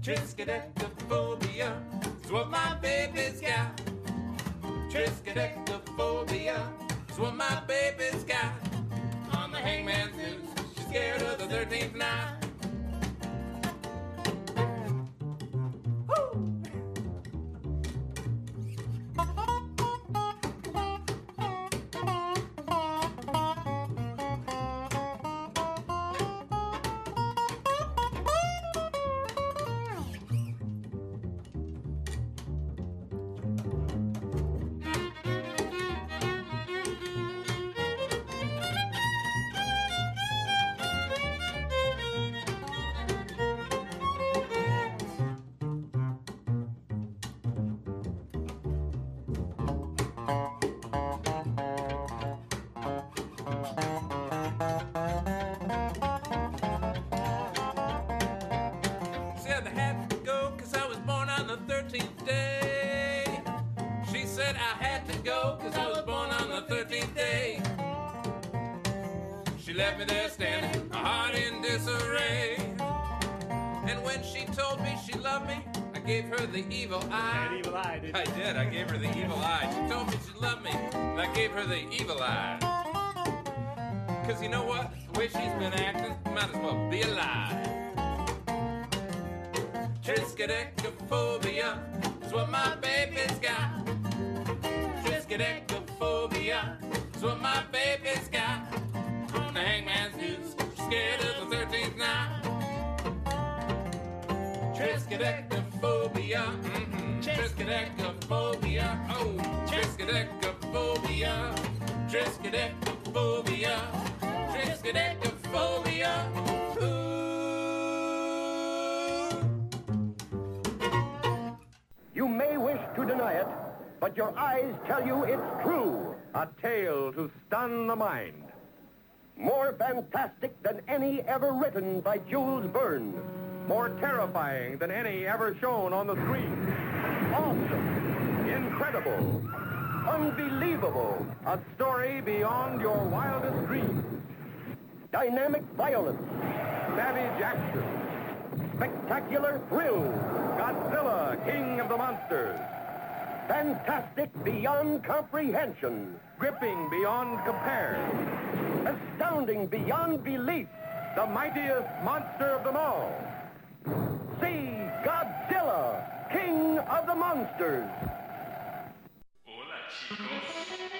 Triskaidekaphobia is what my baby's got. Triskaidekaphobia is what my baby's got. On the hangman's noose, she's scared of the 13th night. Your eyes tell you it's true. A tale to stun the mind. More fantastic than any ever written by Jules Verne. More terrifying than any ever shown on the screen. Awesome. Incredible. Unbelievable. A story beyond your wildest dreams. Dynamic violence. Savage action. Spectacular thrill. Godzilla, King of the Monsters. Fantastic beyond comprehension. Gripping beyond compare. Astounding beyond belief. The mightiest monster of them all. See Godzilla, King of the Monsters. house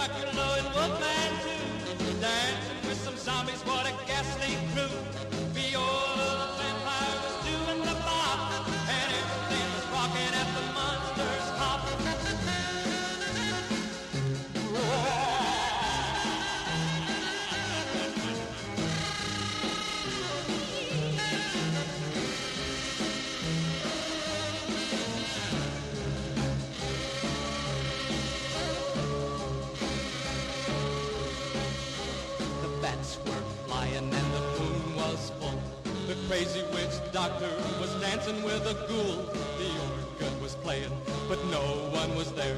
Frankenstein and Dracula doctor was dancing with a ghoul. The organ was playing, but no one was there.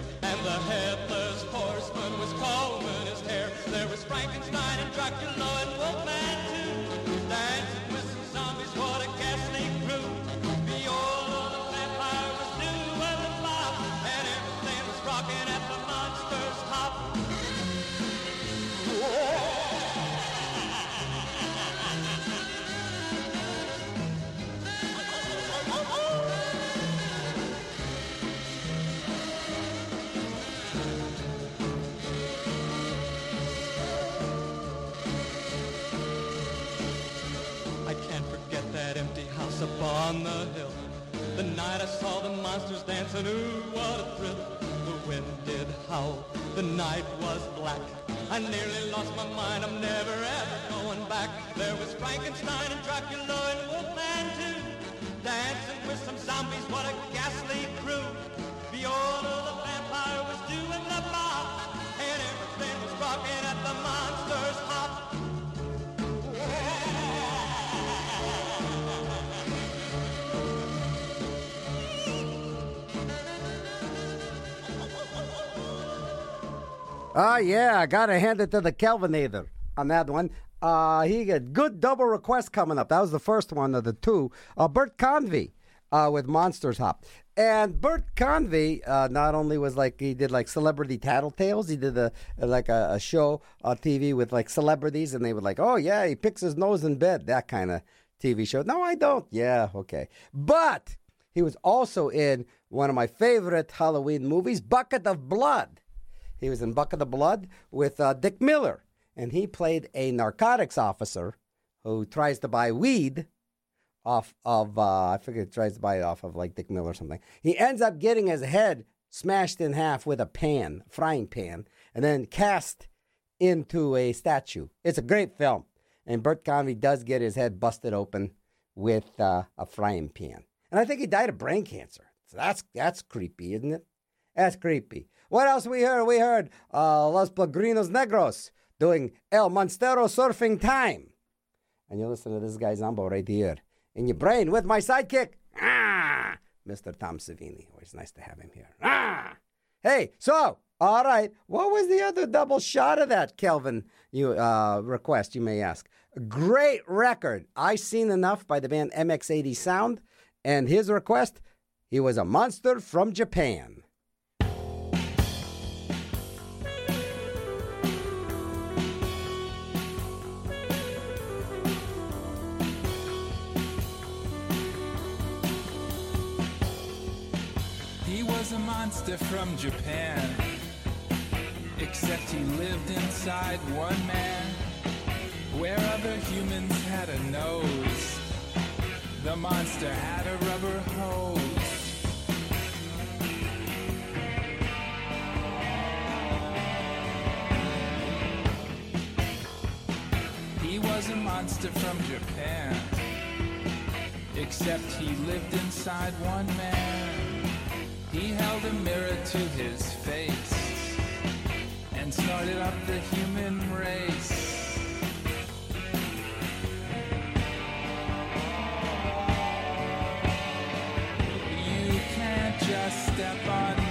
Upon the hill. The night I saw the monsters dancing, ooh, what a thrill. The wind did howl, the night was black. I nearly lost my mind, I'm never ever going back. There was Frankenstein and Dracula Ah, yeah, I gotta hand it to the Kelvinator on that one. Uh, he got good double request coming up. That was the first one of the two. Uh, Bert Convy uh, with Monsters Hop. And Bert Convy uh, not only was like he did like celebrity tattletales, he did a like a, a show on TV with like celebrities, and they were like, oh yeah, he picks his nose in bed, that kind of TV show. No, I don't. Yeah, okay, but he was also in one of my favorite Halloween movies, Bucket of Blood. He was in Bucket of the Blood with uh, Dick Miller, and he played a narcotics officer who tries to buy weed off of, uh, I forget, tries to buy it off of like Dick Miller or something. He ends up getting his head smashed in half with a pan, frying pan, and then cast into a statue. It's a great film. And Bert Convy does get his head busted open with uh, a frying pan. And I think he died of brain cancer. So that's, that's creepy, isn't it? That's creepy. What else we heard? We heard uh, Los Pagrinos Negros doing El Monstero Surfing Time. And you listen to this guy's Zombo right here in your brain with my sidekick, ah, Mr. Tom Savini. Always nice to have him here. Ah! Hey, so, all right, what was the other double shot of that, Kelvin, you uh, request, you may ask? Great record. I Seen Enough by the band MX80 Sound. And his request, he was a monster from Japan. Monster from Japan. Except he lived inside one man. Where other humans had a nose, the monster had a rubber hose. He was a monster from Japan. Except he lived inside one man. He held a mirror to his face and started up the human race. You can't just step on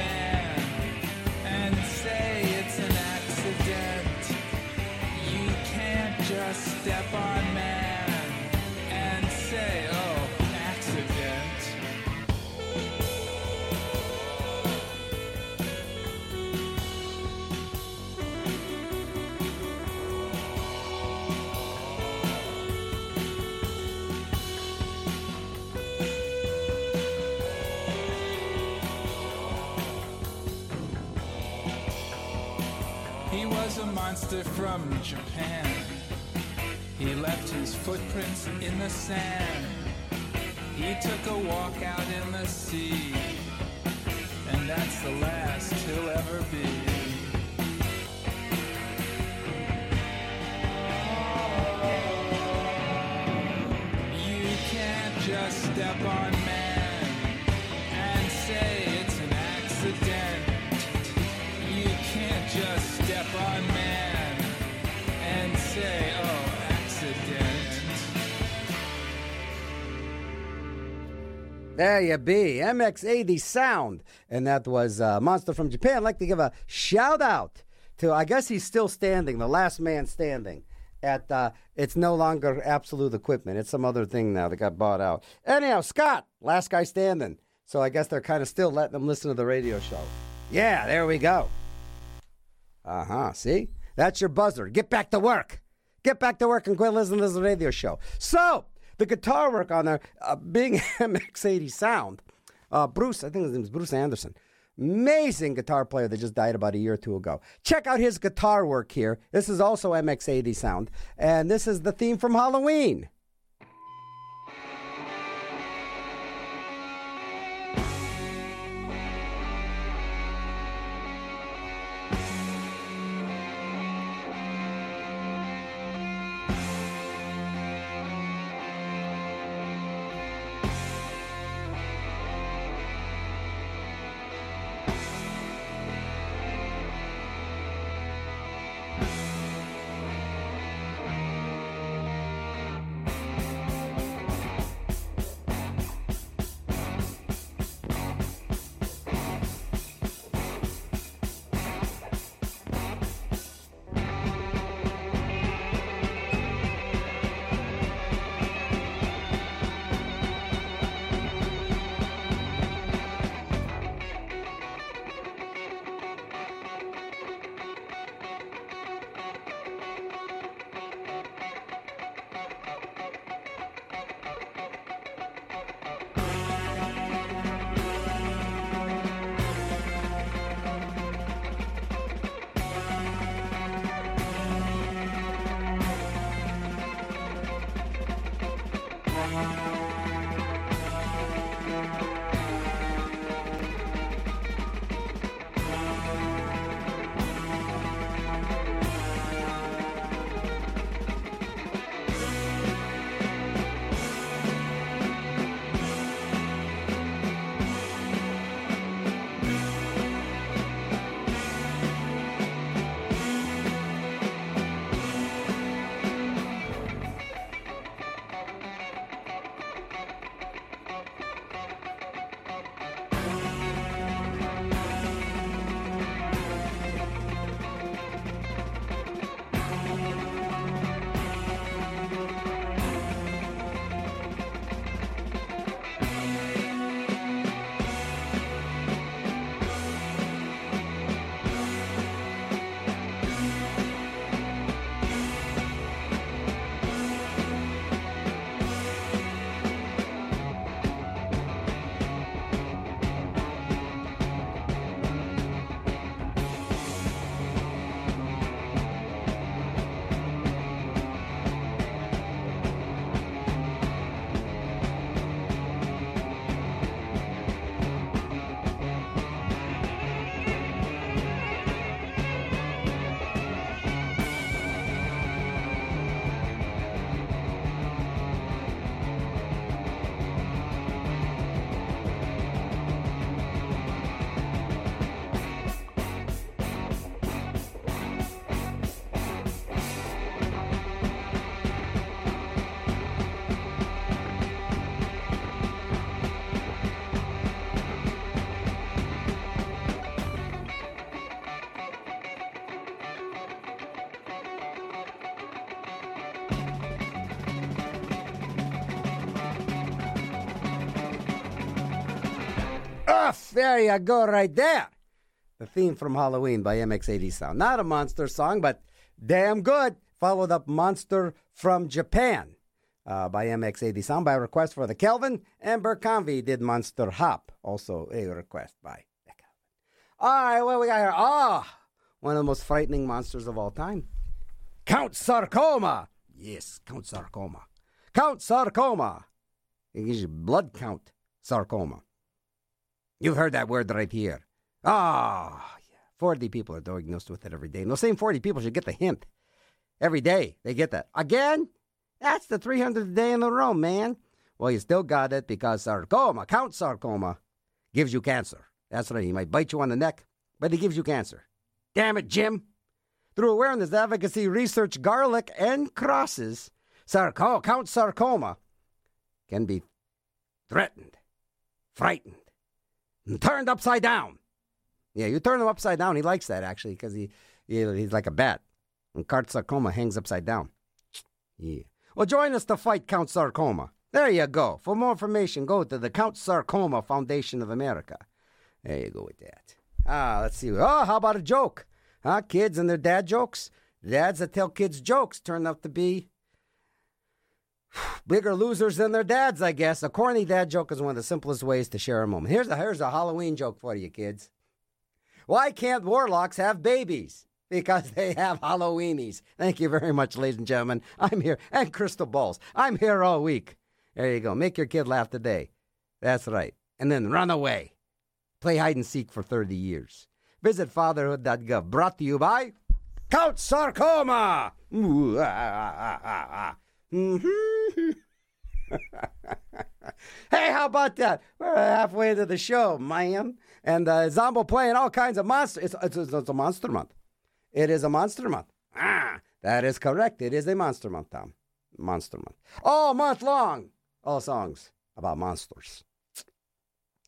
from Japan. He left his footprints in the sand. He took a walk out in the sea. And that's the last he'll ever be. You can't just step on There you be, MX80 Sound. And that was uh, Monster from Japan. I'd like to give a shout out to, I guess he's still standing, the last man standing. At uh, It's no longer Absolute Equipment. It's some other thing now that got bought out. Anyhow, Scott, last guy standing. So I guess they're kind of still letting them listen to the radio show. Yeah, there we go. Uh huh. See? That's your buzzer. Get back to work. Get back to work and quit listening to the radio show. So, the guitar work on there, uh, being MX80 sound, uh, Bruce, I think his name is Bruce Anderson. Amazing guitar player that just died about a year or two ago. Check out his guitar work here. This is also MX80 sound. And this is the theme from Halloween. There you go, right there. The theme from Halloween by MX80 Sound. Not a monster song, but damn good. Followed up Monster from Japan uh, by MX80 Sound by request for the Kelvin. And Bert did Monster Hop, also a request by the Kelvin. All right, what we got here? Ah, one of the most frightening monsters of all time. Count Sarcoma. Yes, Count Sarcoma. Count Sarcoma. It gives you blood count sarcoma. You've heard that word right here. Ah, yeah. 40 people are diagnosed with it every day. And those same 40 people should get the hint. Every day they get that. Again? That's the 300th day in a row, man. Well, you still got it because sarcoma, count sarcoma, gives you cancer. That's right. He might bite you on the neck, but he gives you cancer. Damn it, Jim. Through awareness, advocacy, research, garlic, and crosses, sarcoma, count sarcoma can be threatened, frightened, and turned upside down. Yeah, you turn him upside down. He likes that actually because he, he he's like a bat. And Count Sarcoma hangs upside down. Yeah. Well, join us to fight Count Sarcoma. There you go. For more information, go to the Count Sarcoma Foundation of America. There you go with that. Ah, let's see. Oh, how about a joke? Huh? Kids and their dad jokes? Dads that tell kids jokes turn out to be bigger losers than their dads, I guess. A corny dad joke is one of the simplest ways to share a moment. Here's a, here's a Halloween joke for you, kids. Why can't warlocks have babies? Because they have Halloweenies. Thank you very much, ladies and gentlemen. I'm here. And crystal balls. I'm here all week. There you go. Make your kid laugh today. That's right. And then run away. Play hide and seek for 30 years. Visit fatherhood.gov. Brought to you by Count Sarcoma. Ooh, ah, ah, ah, Mhm. hey, how about that? We're halfway into the show, man. And uh, Zombo playing all kinds of monsters. It's, it's, it's a monster month. It is a monster month. Ah, that is correct. It is a monster month, Tom. Monster month. All month long. All songs about monsters.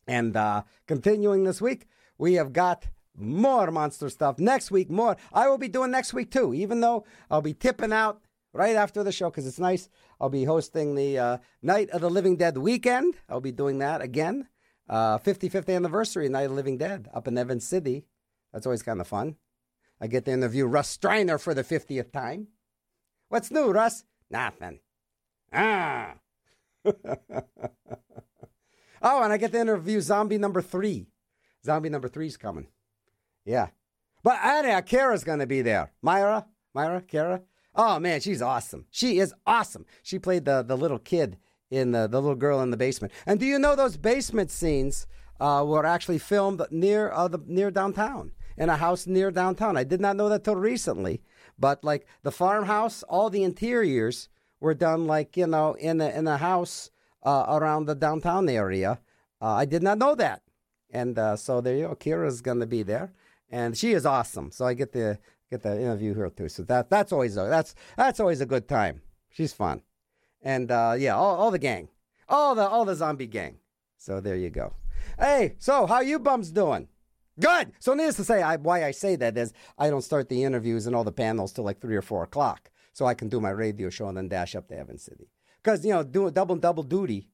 And uh, continuing this week, we have got more monster stuff. Next week, more. I will be doing next week too, even though I'll be tipping out right after the show because it's nice. I'll be hosting the uh, Night of the Living Dead weekend. I'll be doing that again. Uh, 55th anniversary Night of the Living Dead up in Evans City. That's always kind of fun. I get to interview Russ Streiner for the 50th time. What's new, Russ? Nothing. Ah. oh, and I get to interview zombie number three. Zombie number three's coming. Yeah. But Anna, Kara's going to be there. Myra? Myra? Kara? Oh, man, she's awesome. She is awesome. She played the, the little kid in the, the little girl in the basement. And do you know those basement scenes uh, were actually filmed near uh, the near downtown in a house near downtown? I did not know that till recently. But like the farmhouse, all the interiors were done like you know in a, in a house uh, around the downtown area. Uh, I did not know that, and uh, so there you go. Kyra's going to be there, and she is awesome. So I get to get to interview her too. So that that's always a, that's that's always a good time. She's fun, and uh, yeah, all, all the gang, all the all the zombie gang. So there you go. Hey, so how you bums doing? Good. So needless to say, I, why I say that is I don't start the interviews and all the panels till like three or four o'clock, so I can do my radio show and then dash up to Evan City. Because you know, doing double double duty,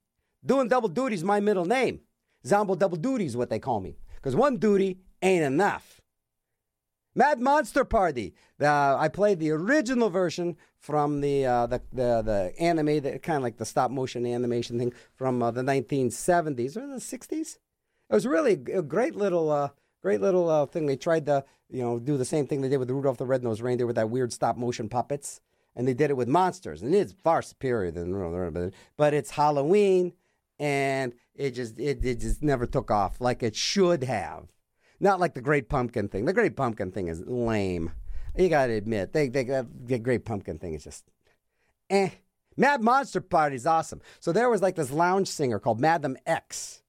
doing double duty is my middle name. Zombo double duty is what they call me. Because one duty ain't enough. Mad Monster Party. Uh, I played the original version from the uh, the, the the anime, the, kind of like the stop motion animation thing from uh, the 1970s or the 60s. It was really a great little uh, great little uh, thing. They tried to you know do the same thing they did with Rudolph the Red-Nosed Reindeer with that weird stop motion puppets, and they did it with monsters, and it's far superior than. But it's Halloween, and it just it, it just never took off like it should have. Not like the Great Pumpkin thing. The Great Pumpkin thing is lame. You got to admit, they, they, the Great Pumpkin thing is just eh. Mad Monster Party is awesome. So there was like this lounge singer called Madam X,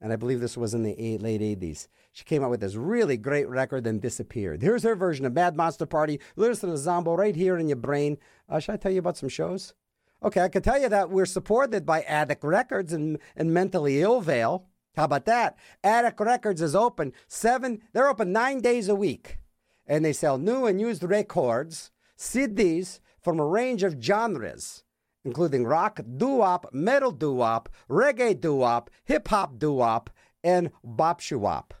and I believe this was in the eight, late 80s. She came out with this really great record, then disappeared. Here's her version of Mad Monster Party. Listen to Zombo right here in your brain. Uh, should I tell you about some shows? Okay, I can tell you that we're supported by Attic Records and, and Mentally Ill Vale. How about that? Attic Records is open seven, they're open nine days a week. And they sell new and used records, CDs from a range of genres, including rock, doo-wop, metal doo-wop, reggae doo-wop, hip-hop doo-wop, and bop shoo-wop.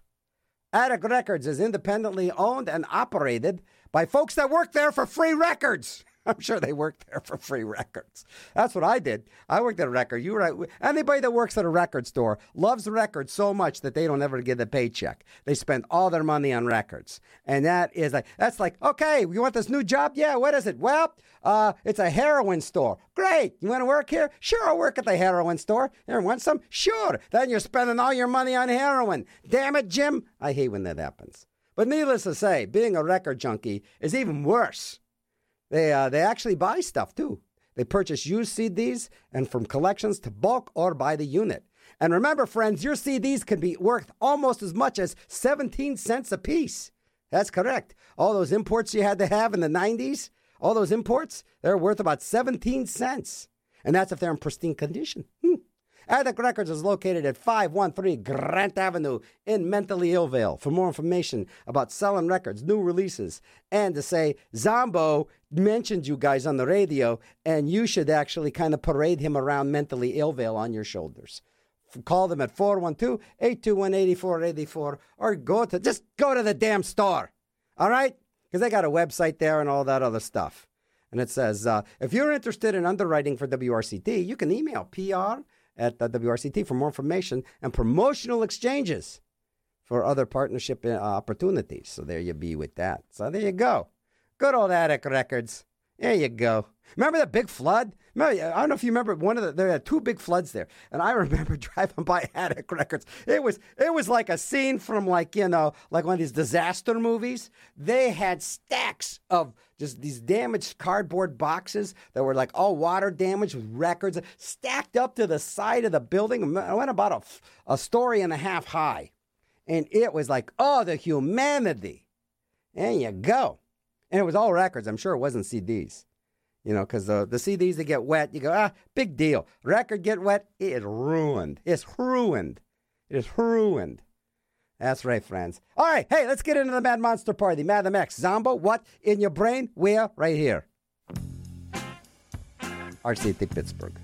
Attic Records is independently owned and operated by folks that work there for free records. I'm sure they worked there for free records. That's what I did. I worked at a record. You were anybody that works at a record store loves records so much that they don't ever get a paycheck. They spend all their money on records, and that is like that's like okay, you want this new job? Yeah. What is it? Well, uh, it's a heroin store. Great. You want to work here? Sure, I'll work at the heroin store. You want some? Sure. Then you're spending all your money on heroin. Damn it, Jim. I hate when that happens. But needless to say, being a record junkie is even worse. They uh, they actually buy stuff too. They purchase used CDs and from collections to bulk or by the unit. And remember, friends, your CDs can be worth almost as much as 17 cents a piece. That's correct. All those imports you had to have in the 90s, all those imports, they're worth about 17 cents. And that's if they're in pristine condition. Hmm. Attic Records is located at 513 Grant Avenue in Mentally Illvale. For more information about selling records, new releases, and to say Zombo mentioned you guys on the radio, and you should actually kind of parade him around Mentally Illvale on your shoulders. Call them at 412 821 8484 or go to just go to the damn store. All right? Because they got a website there and all that other stuff. And it says, uh, if you're interested in underwriting for WRCT, you can email PR at the WRCT for more information and promotional exchanges for other partnership uh, opportunities. So there you be with that. So there you go. Good old Attic Records. There you go. Remember that big flood? Remember, I don't know if you remember one of the there had two big floods there, and I remember driving by Attic Records. It was it was like a scene from like you know like one of these disaster movies. They had stacks of just these damaged cardboard boxes that were like all water damaged with records stacked up to the side of the building. I went about a, a story and a half high, and it was like oh the humanity. There you go. And it was all records. I'm sure it wasn't CDs. You know, because the, the CDs that get wet, you go, ah, big deal. Record get wet, it is ruined. It's ruined. It is ruined. That's right, friends. All right, hey, let's get into the Mad Monster Party. Madam X, Zombo, what in your brain? Where? Right here. RCT Pittsburgh.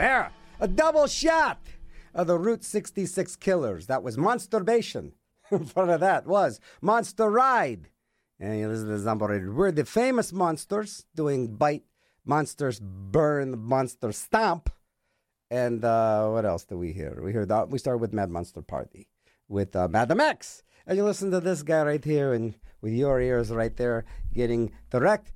There. A double shot of the Route 66 Killers. That was Monsturbation. In front of that was Monster Ride. And you listen to the Zombo We're the famous monsters doing Bite, Monsters Burn, Monster Stomp. And uh, what else do we hear? We hear that we start with Mad Monster Party with uh, Madam X. And you listen to this guy right here, and with your ears right there, getting direct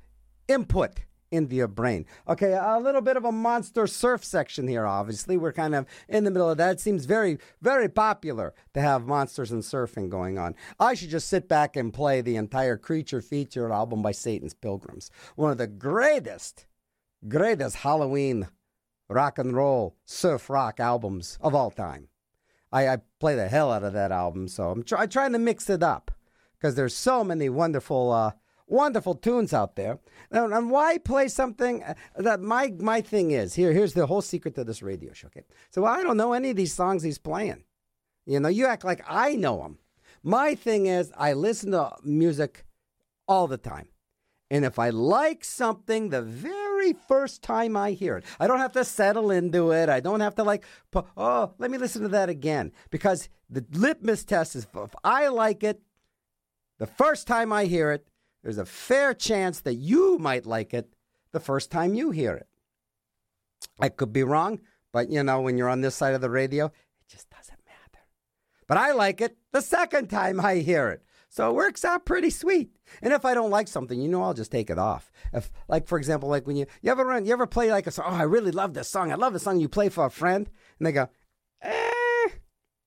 input into your brain. Okay, a little bit of a monster surf section here, obviously. We're kind of in the middle of that. It seems very, very popular to have monsters and surfing going on. I should just sit back and play the entire Creature feature album by Satan's Pilgrims. One of the greatest, greatest Halloween rock and roll surf rock albums of all time. I, I play the hell out of that album, so I'm try, trying to mix it up because there's so many wonderful, uh, wonderful tunes out there. And, and why play something uh, that my my thing is here? Here's the whole secret to this radio show. Okay, so I don't know any of these songs he's playing. You know, you act like I know them. My thing is, I listen to music all the time. And if I like something the very first time I hear it, I don't have to settle into it. I don't have to like, oh, let me listen to that again. Because the litmus test is if I like it the first time I hear it, there's a fair chance that you might like it the first time you hear it. I could be wrong, but you know, when you're on this side of the radio, it just doesn't matter. But I like it the second time I hear it. So it works out pretty sweet. And if I don't like something, you know, I'll just take it off. If, like, for example, like when you you ever run, you ever play like a song? Oh, I really love this song. I love the song you play for a friend, and they go, eh,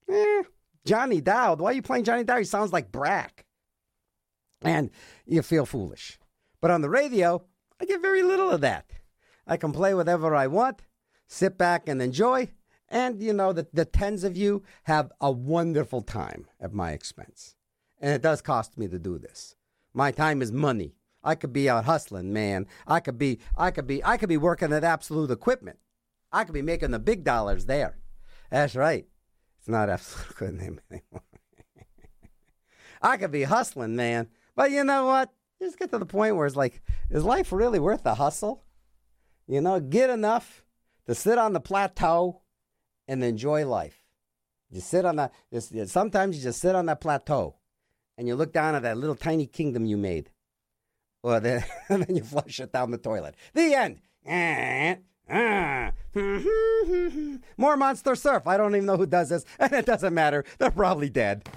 eh, Johnny Dowd. Why are you playing Johnny Dowd? He sounds like Brack, and you feel foolish. But on the radio, I get very little of that. I can play whatever I want, sit back and enjoy, and you know that the tens of you have a wonderful time at my expense and it does cost me to do this. My time is money. I could be out hustling, man. I could be, I could be, I could be working at Absolute Equipment. I could be making the big dollars there. That's right. It's not Absolute Equipment anymore. I could be hustling, man. But you know what? Just get to the point where it's like, is life really worth the hustle? You know, get enough to sit on the plateau and enjoy life. You sit on that. Sometimes you just sit on that plateau and you look down at that little tiny kingdom you made. Or the, and then you flush it down the toilet. The end. More Monster Surf. I don't even know who does this, and it doesn't matter. They're probably dead.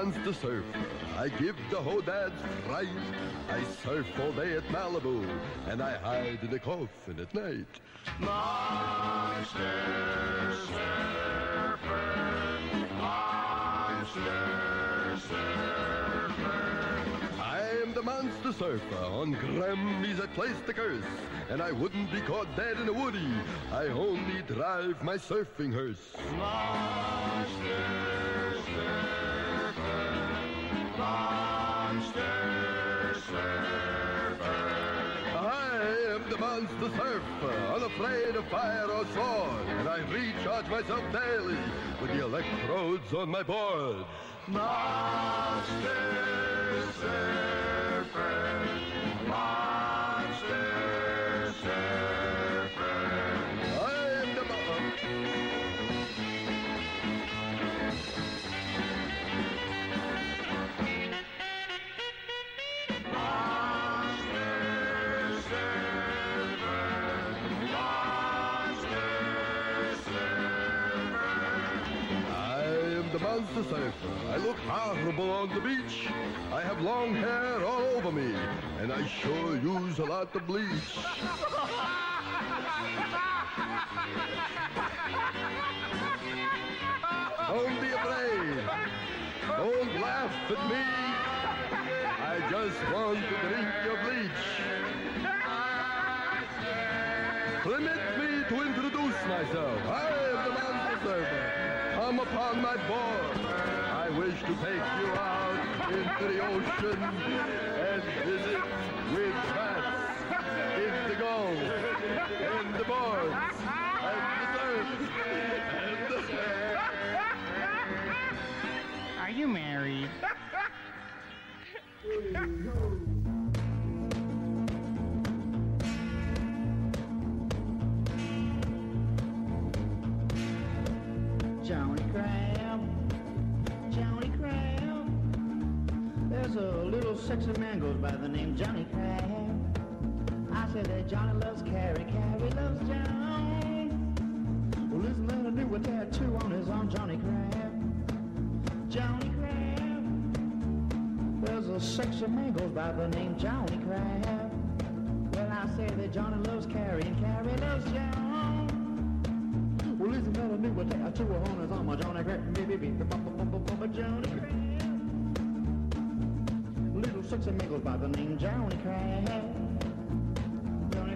The monster surfer. I give the hodads fright. I surf all day at Malibu, and I hide in the coffin at night. Monster surfer. Monster surfer. I am the monster surfer. On gremmies I place the curse, and I wouldn't be caught dead in a woody. I only drive my surfing hearse. Monster surfer. Monster surfer. I am the monster surfer, unafraid of fire or sword, and I recharge myself daily with the electrodes on my board. Monster surfer. Horrible on the beach. I have long hair all over me, and I sure use a lot of bleach. Don't be afraid. Don't laugh at me. I just want to drink your bleach. Permit me to introduce myself. I am the monster surfer. Come upon my board. I wish to take you out into the ocean and visit with bats in the gold and the boards and the and the... Are you married? There's a little sexy man goes by the name Johnny Crab. I said that Johnny loves Carrie, Carrie loves John. Well, isn't that a new tattoo on his arm, Johnny Crab? Johnny Crab. There's a sexy man goes by the name Johnny Crab. Well, I say that Johnny loves Carrie and Carrie loves John. Well, isn't that a new tattoo on his arm, Johnny Crab? Baby, baby, bum, bum, bum, bum, Johnny Crab. Man goes by the name Johnny Crab. Johnny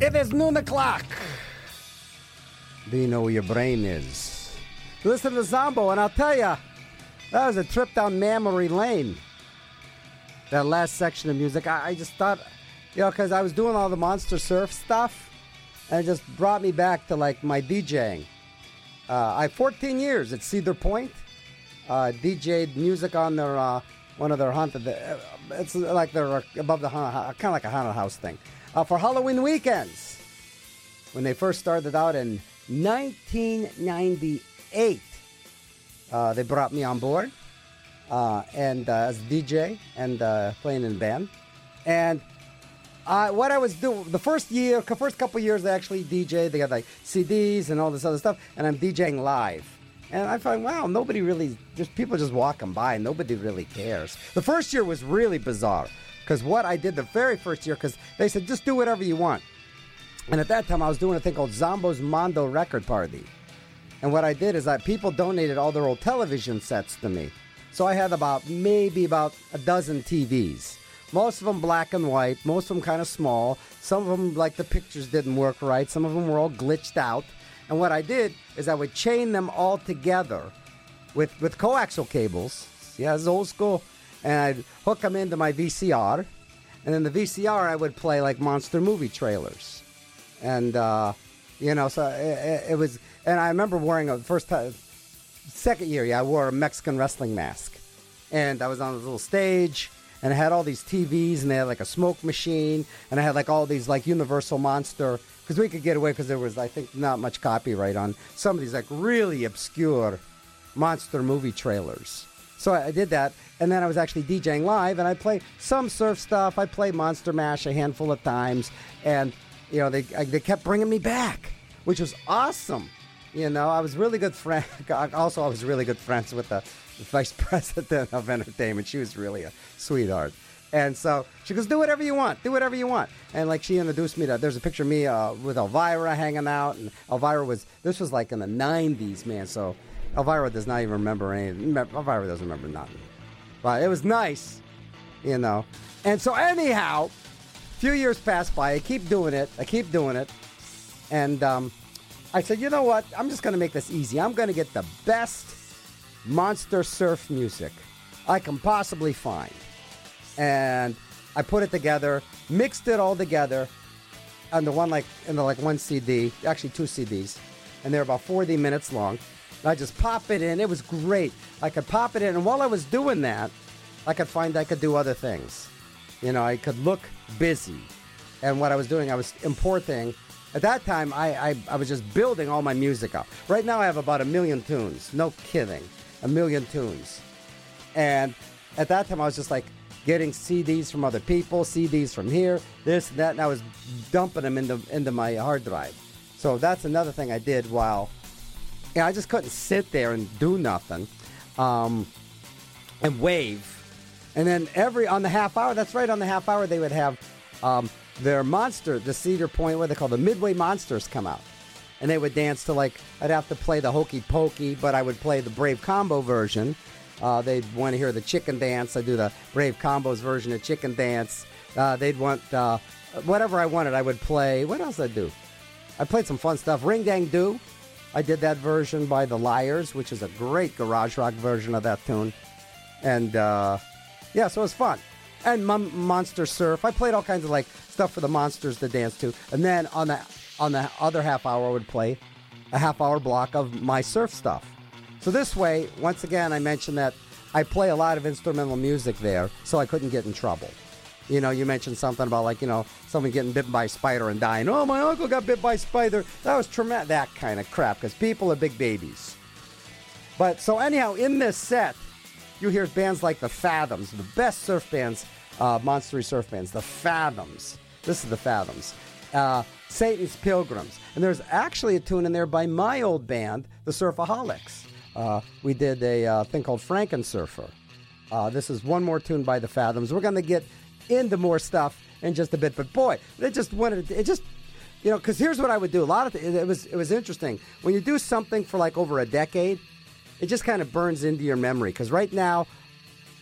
It is noon o'clock. Do you know where your brain is? Listen to Zombo, and I'll tell you, that was a trip down memory lane. That last section of music, I, I just thought, you know, because I was doing all the Monster Surf stuff, and it just brought me back to like my DJing. Uh, I 14 years at Cedar Point. Uh, DJ'd music on their uh, one of their haunted. Uh, it's like they're above the kind of like a haunted house thing uh, for Halloween weekends. When they first started out in 1998, uh, they brought me on board uh, and uh, as DJ and uh, playing in band. And what I was doing the first year, first couple years, I actually DJ. They got like CDs and all this other stuff, and I'm DJing live. And I find, wow, nobody really, just people just walking by. Nobody really cares. The first year was really bizarre because what I did the very first year, because they said just do whatever you want. And at that time, I was doing a thing called Zombo's Mondo Record Party. And what I did is that people donated all their old television sets to me. So I had about maybe about a dozen TVs. Most of them black and white, most of them kind of small. Some of them, like the pictures didn't work right. Some of them were all glitched out. And what I did is I would chain them all together with, with coaxial cables. Yeah, it's old school. And I'd hook them into my VCR. And then the VCR, I would play like monster movie trailers. And, uh, you know, so it, it was, and I remember wearing a first time, second year, yeah, I wore a Mexican wrestling mask. And I was on this little stage, and I had all these TVs, and they had like a smoke machine, and I had like all these like Universal Monster, because we could get away because there was, I think, not much copyright on some of these like really obscure monster movie trailers. So I did that, and then I was actually DJing live, and I play some surf stuff. I played Monster Mash a handful of times, and you know they they kept bringing me back, which was awesome. You know, I was really good friend. Also, I was really good friends with the vice president of entertainment. She was really a sweetheart. And so she goes, "Do whatever you want. Do whatever you want." And like she introduced me to. There's a picture of me uh, with Elvira hanging out, and Elvira was. This was like in the '90s, man. So Elvira does not even remember anything. Elvira doesn't remember nothing. But it was nice, you know. And so anyhow, a few years passed by. I keep doing it. I keep doing it, and um, I said, you know what? I'm just going to make this easy. I'm going to get the best monster surf music I can possibly find. And I put it together, mixed it all together on the one like in the like one CD, actually two CDs, and they're about 40 minutes long. I just pop it in. It was great. I could pop it in, and while I was doing that, I could find I could do other things. You know, I could look busy. And what I was doing, I was importing. At that time, I, I, I was just building all my music up. Right now, I have about a million tunes. No kidding. A million tunes. And at that time, I was just like getting CDs from other people, CDs from here, this and that, and I was dumping them into, into my hard drive. So that's another thing I did while, know, I just couldn't sit there and do nothing um, and wave. And then every, on the half hour, that's right, on the half hour, they would have um, their monster, the Cedar Point, what they call the Midway Monsters come out. And they would dance to like, I'd have to play the Hokey Pokey, but I would play the Brave Combo version. Uh, they'd want to hear the chicken dance. I do the Brave Combos version of chicken dance. Uh, they'd want uh, whatever I wanted. I would play. What else I do? I played some fun stuff. Ring Dang Do. I did that version by the Liars, which is a great garage rock version of that tune. And uh, yeah, so it was fun. And Mon- Monster Surf. I played all kinds of like stuff for the monsters to dance to. And then on the on the other half hour, I would play a half hour block of my surf stuff. So this way, once again, I mentioned that I play a lot of instrumental music there, so I couldn't get in trouble. You know, you mentioned something about like, you know, someone getting bitten by a spider and dying. Oh, my uncle got bit by a spider. That was traumatic. That kind of crap, because people are big babies. But so anyhow, in this set, you hear bands like the Fathoms, the best surf bands, uh, monstery surf bands, the Fathoms. This is the Fathoms. Uh, Satan's Pilgrims. And there's actually a tune in there by my old band, the Surfaholics. Uh, we did a uh, thing called Frankensurfer. Uh, this is one more tune by the Fathoms. We're going to get into more stuff in just a bit, but boy, it just wanted it just you know because here's what I would do. A lot of th- it was it was interesting when you do something for like over a decade, it just kind of burns into your memory. Because right now,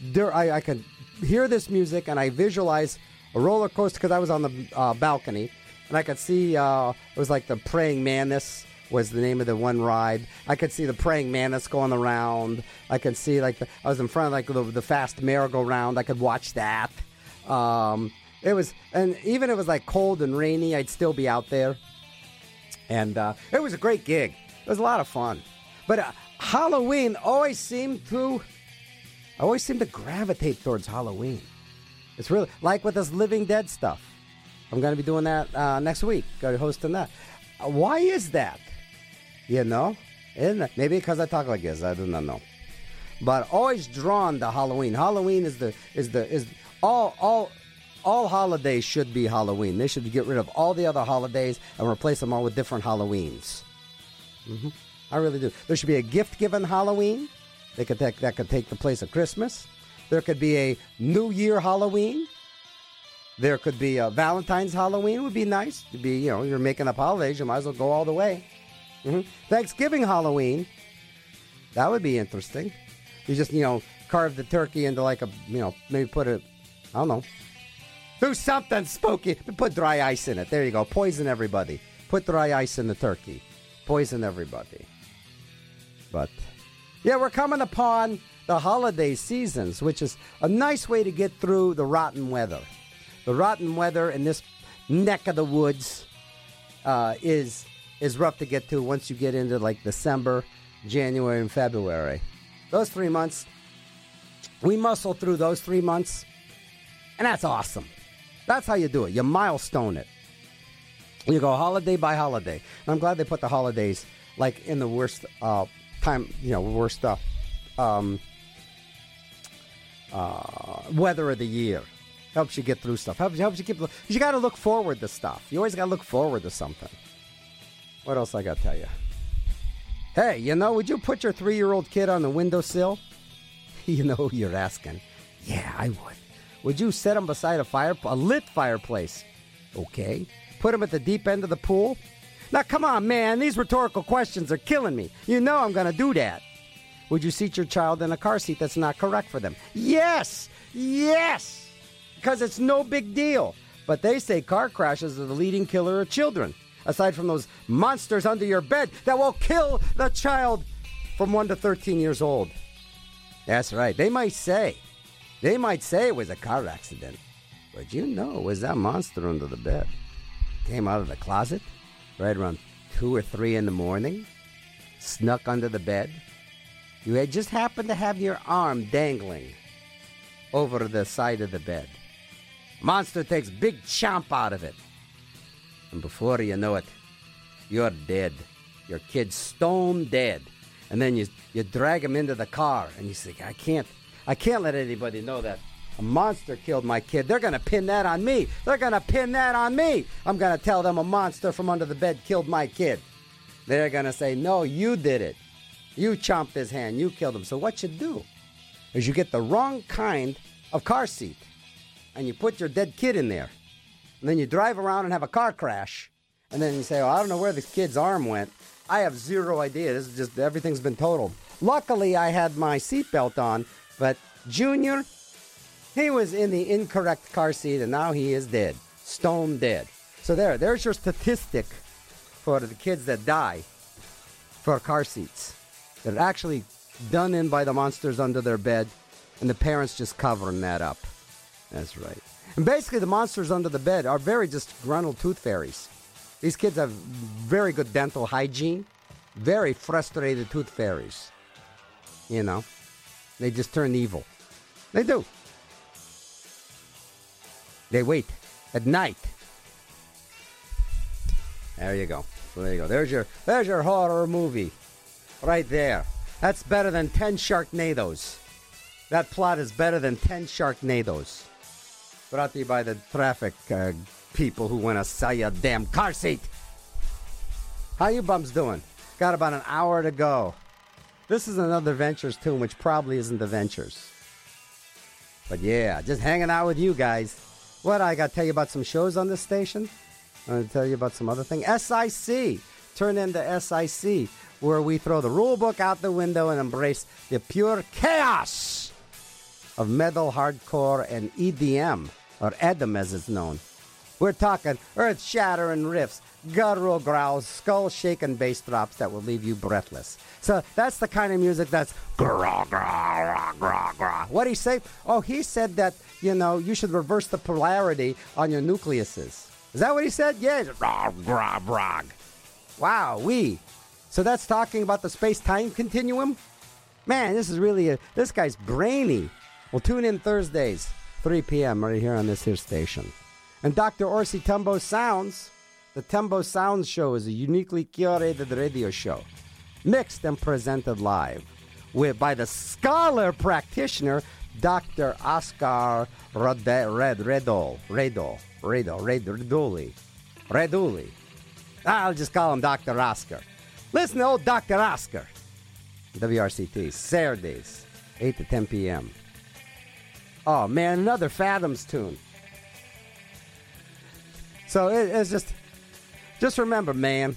there I, I can hear this music and I visualize a roller coaster because I was on the uh, balcony and I could see uh, it was like the praying mantis was the name of the one ride. I could see the praying mantis going around. I could see like the, I was in front of like the, the fast merry-go-round. I could watch that. Um, it was, and even it was like cold and rainy, I'd still be out there. And uh, it was a great gig. It was a lot of fun. But uh, Halloween always seemed to, I always seemed to gravitate towards Halloween. It's really like with this Living Dead stuff. I'm going to be doing that uh, next week. Going to be hosting that. Why is that? You know, Isn't it? maybe because I talk like this. I do not know. But always drawn to Halloween. Halloween is the is the is all all all holidays should be Halloween. They should get rid of all the other holidays and replace them all with different Halloweens. hmm I really do. There should be a gift given Halloween. They could take, that could take the place of Christmas. There could be a New Year Halloween. There could be a Valentine's Halloween. Would be nice. To be you know you're making up holidays. You might as well go all the way. hmm Thanksgiving Halloween. That would be interesting. You just you know carve the turkey into like a you know maybe put a I don't know do something spooky. Put dry ice in it. There you go. Poison everybody. Put dry ice in the turkey. Poison everybody. But yeah, we're coming upon the holiday seasons, which is a nice way to get through the rotten weather. The rotten weather in this neck of the woods uh, is is rough to get to once you get into like December, January, and February. Those three months, we muscle through those three months, and that's awesome. That's how you do it. You milestone it. You go holiday by holiday. And I'm glad they put the holidays like in the worst uh, time, you know, worst uh, um, uh, weather of the year. Helps you get through stuff. Helps, helps you keep. You got to look forward to stuff. You always got to look forward to something. What else I got to tell you? Hey, you know, would you put your three-year-old kid on the windowsill? you know who you're asking. Yeah, I would. Would you set him beside a fire, a lit fireplace? Okay. Put him at the deep end of the pool? Now, come on, man. These rhetorical questions are killing me. You know I'm going to do that. Would you seat your child in a car seat that's not correct for them? Yes! Yes! Because it's no big deal. But they say car crashes are the leading killer of children, aside from those monsters under your bed that will kill the child from 1 to 13 years old. That's right. They might say, they might say it was a car accident. But you know it was that monster under the bed. Came out of the closet right around 2 or 3 in the morning, snuck under the bed. You had just happened to have your arm dangling over the side of the bed. Monster takes big chomp out of it. And before you know it, you're dead. Your kid's stone dead. And then you you drag him into the car and you say, I can't I can't let anybody know that a monster killed my kid. They're gonna pin that on me. They're gonna pin that on me. I'm gonna tell them a monster from under the bed killed my kid. They're gonna say, No, you did it. You chomped his hand, you killed him. So what you do is you get the wrong kind of car seat and you put your dead kid in there. And then you drive around and have a car crash. And then you say, oh, I don't know where the kid's arm went. I have zero idea. This is just everything's been totaled. Luckily, I had my seatbelt on, but Junior, he was in the incorrect car seat, and now he is dead, stone dead. So there, there's your statistic for the kids that die for car seats. They're actually done in by the monsters under their bed, and the parents just covering that up. That's right. And basically, the monsters under the bed are very just disgruntled tooth fairies. These kids have very good dental hygiene, very frustrated tooth fairies. You know, they just turn evil. They do. They wait at night. There you go. So there you go. There's your there's your horror movie, right there. That's better than ten Sharknadoes. That plot is better than ten Sharknadoes. Brought to you by the traffic uh, people who want to sell you a damn car seat. How you bums doing? Got about an hour to go. This is another Ventures tune, which probably isn't the Ventures. But yeah, just hanging out with you guys. What I got to tell you about some shows on this station. I'm going to tell you about some other thing. SIC. Turn into SIC, where we throw the rule book out the window and embrace the pure chaos of metal, hardcore, and EDM, or EDM as it's known. We're talking earth shattering riffs, guttural growls, skull shaking bass drops that will leave you breathless. So that's the kind of music that's grah, grah, grah, grah. What did he say? Oh, he said that, you know, you should reverse the polarity on your nucleuses. Is that what he said? Yeah. Grah, grah, grah. Wow, we. So that's talking about the space time continuum? Man, this is really a. This guy's brainy. Well, tune in Thursdays, 3 p.m. right here on this here station. And Dr. Orsi Tumbo Sounds, the Tembo Sounds Show is a uniquely curated radio show, mixed and presented live with by the scholar practitioner Dr. Oscar Rode, Red Redol Redol Redol Red Reduli Reduli. I'll just call him Dr. Oscar. Listen to old Dr. Oscar. WRCT, Saturdays, 8 to 10 p.m. Oh, man, another Fathoms tune. So it, it's just, just remember, man.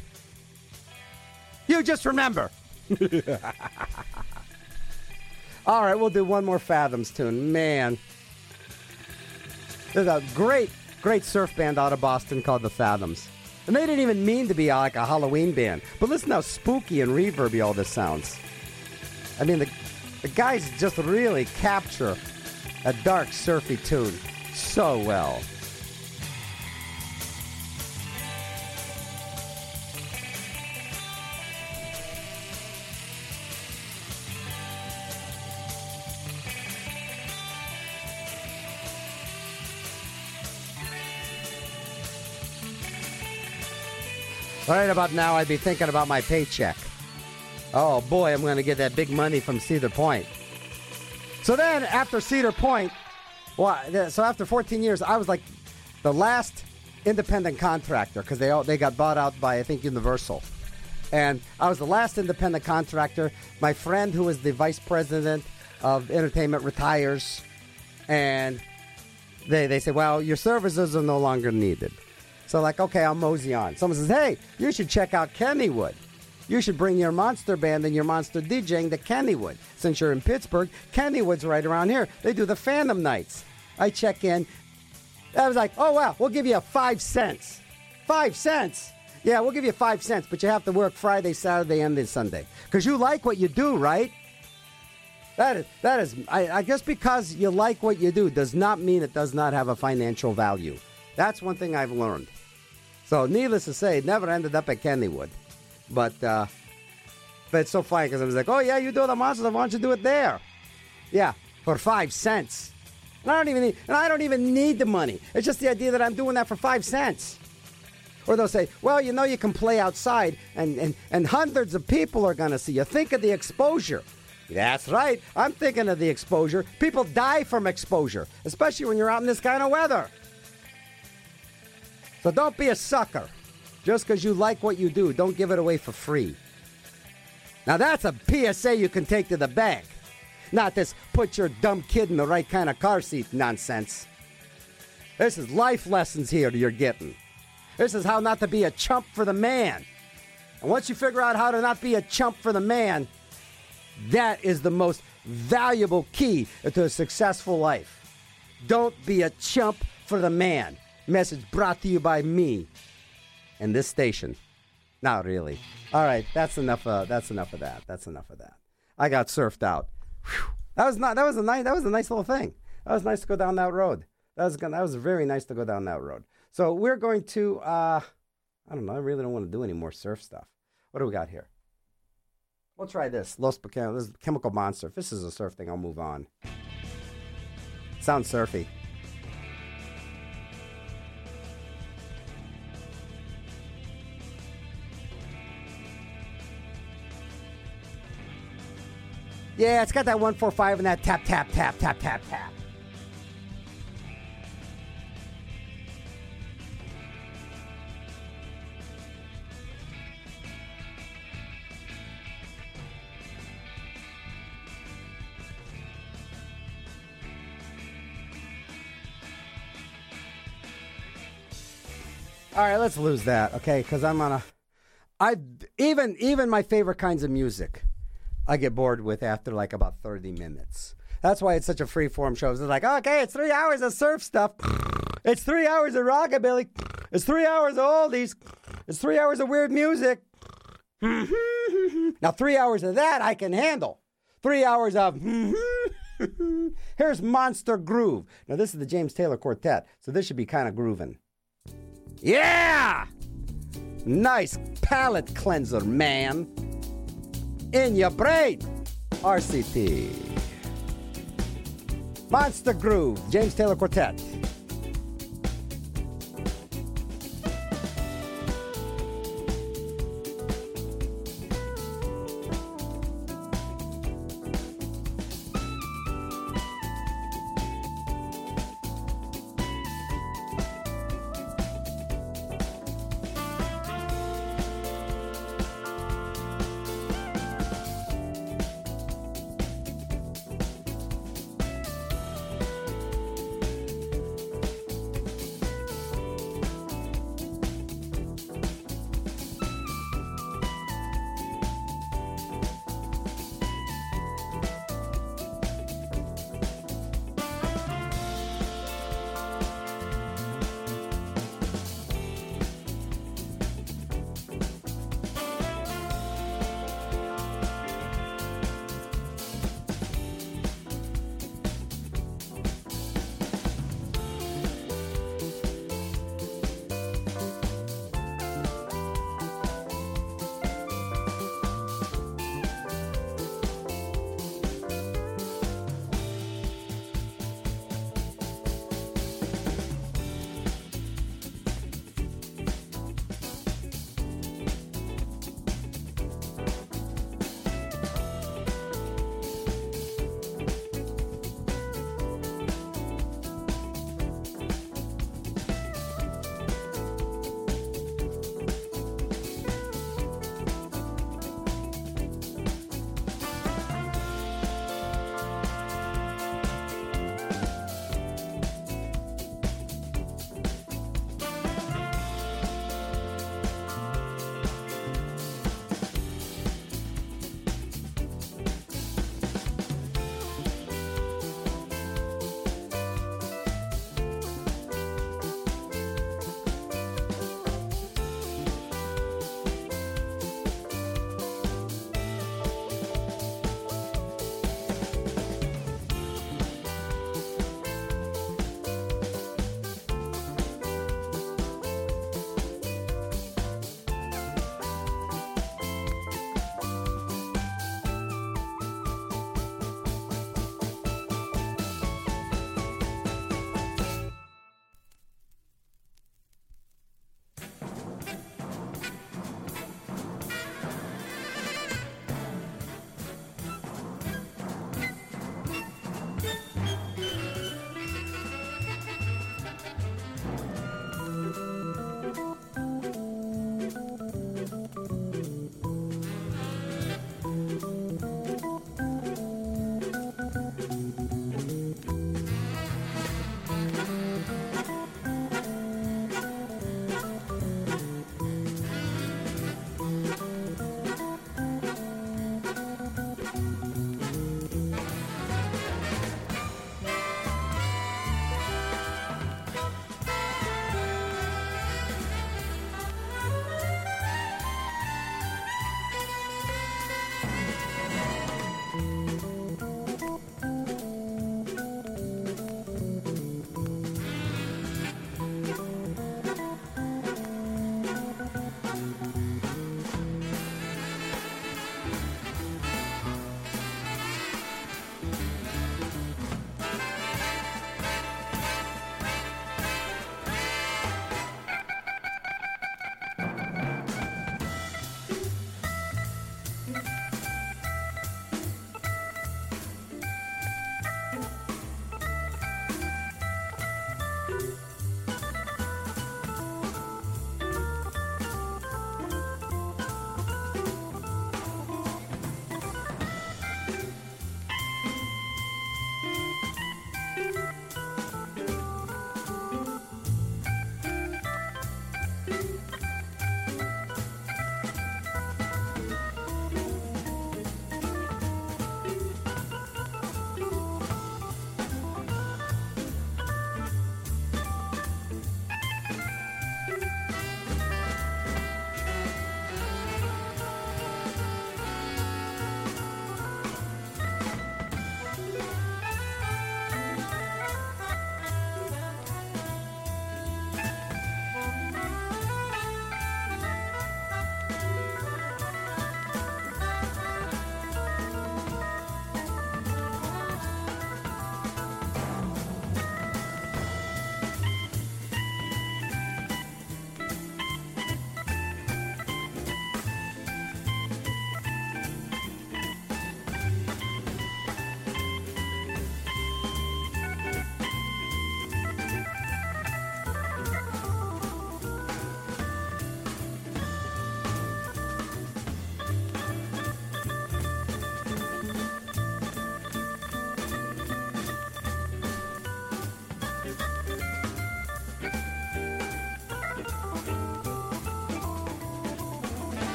You just remember. All right, we'll do one more Fathoms tune. Man, there's a great, great surf band out of Boston called the Fathoms. And they didn't even mean to be like a Halloween band. But listen how spooky and reverby all this sounds. I mean, the, the guys just really capture a dark, surfy tune so well. Right about now, I'd be thinking about my paycheck. Oh boy, I'm going to get that big money from Cedar Point. So then, after Cedar Point, well, so after 14 years, I was like the last independent contractor because they all, they got bought out by I think Universal, and I was the last independent contractor. My friend, who was the vice president of entertainment, retires, and they they say, well, your services are no longer needed. So like, okay, I'll mosey on. Someone says, hey, you should check out Kennywood. You should bring your monster band and your monster DJing to Kennywood. Since you're in Pittsburgh, Kennywood's right around here. They do the Phantom Nights. I check in. I was like, oh, wow, we'll give you a five cents. Five cents? Yeah, we'll give you five cents, but you have to work Friday, Saturday, and then Sunday. Because you like what you do, right? That is, that is I, I guess because you like what you do does not mean it does not have a financial value. That's one thing I've learned. So, needless to say, it never ended up at Kennywood. But uh, but it's so funny because I was like, oh yeah, you do the monsters, why don't you do it there? Yeah, for five cents. And I don't even need, and I don't even need the money. It's just the idea that I'm doing that for five cents. Or they'll say, well, you know, you can play outside, and and, and hundreds of people are going to see you. Think of the exposure. That's right. I'm thinking of the exposure. People die from exposure, especially when you're out in this kind of weather. So don't be a sucker. Just because you like what you do, don't give it away for free. Now that's a PSA you can take to the bank. Not this put your dumb kid in the right kind of car seat nonsense. This is life lessons here you're getting. This is how not to be a chump for the man. And once you figure out how to not be a chump for the man, that is the most valuable key to a successful life. Don't be a chump for the man. Message brought to you by me and this station. Not really. All right, that's enough. Uh, that's enough of that. That's enough of that. I got surfed out. Whew. That was not. That was a nice. That was a nice little thing. That was nice to go down that road. That was. That was very nice to go down that road. So we're going to. Uh, I don't know. I really don't want to do any more surf stuff. What do we got here? We'll try this. Los Pequeños. This is Chemical Monster. If this is a surf thing, I'll move on. Sounds surfy. Yeah, it's got that 145 and that tap, tap, tap, tap, tap, tap. All right, let's lose that, okay? Because I'm on a. I even even my favorite kinds of music, I get bored with after like about thirty minutes. That's why it's such a free form show. It's like, okay, it's three hours of surf stuff. It's three hours of rockabilly. It's three hours of oldies. It's three hours of weird music. now, three hours of that I can handle. Three hours of. Here's Monster Groove. Now, this is the James Taylor Quartet, so this should be kind of grooving. Yeah! Nice palate cleanser, man. In your brain. RCT. Monster Groove, James Taylor Quartet.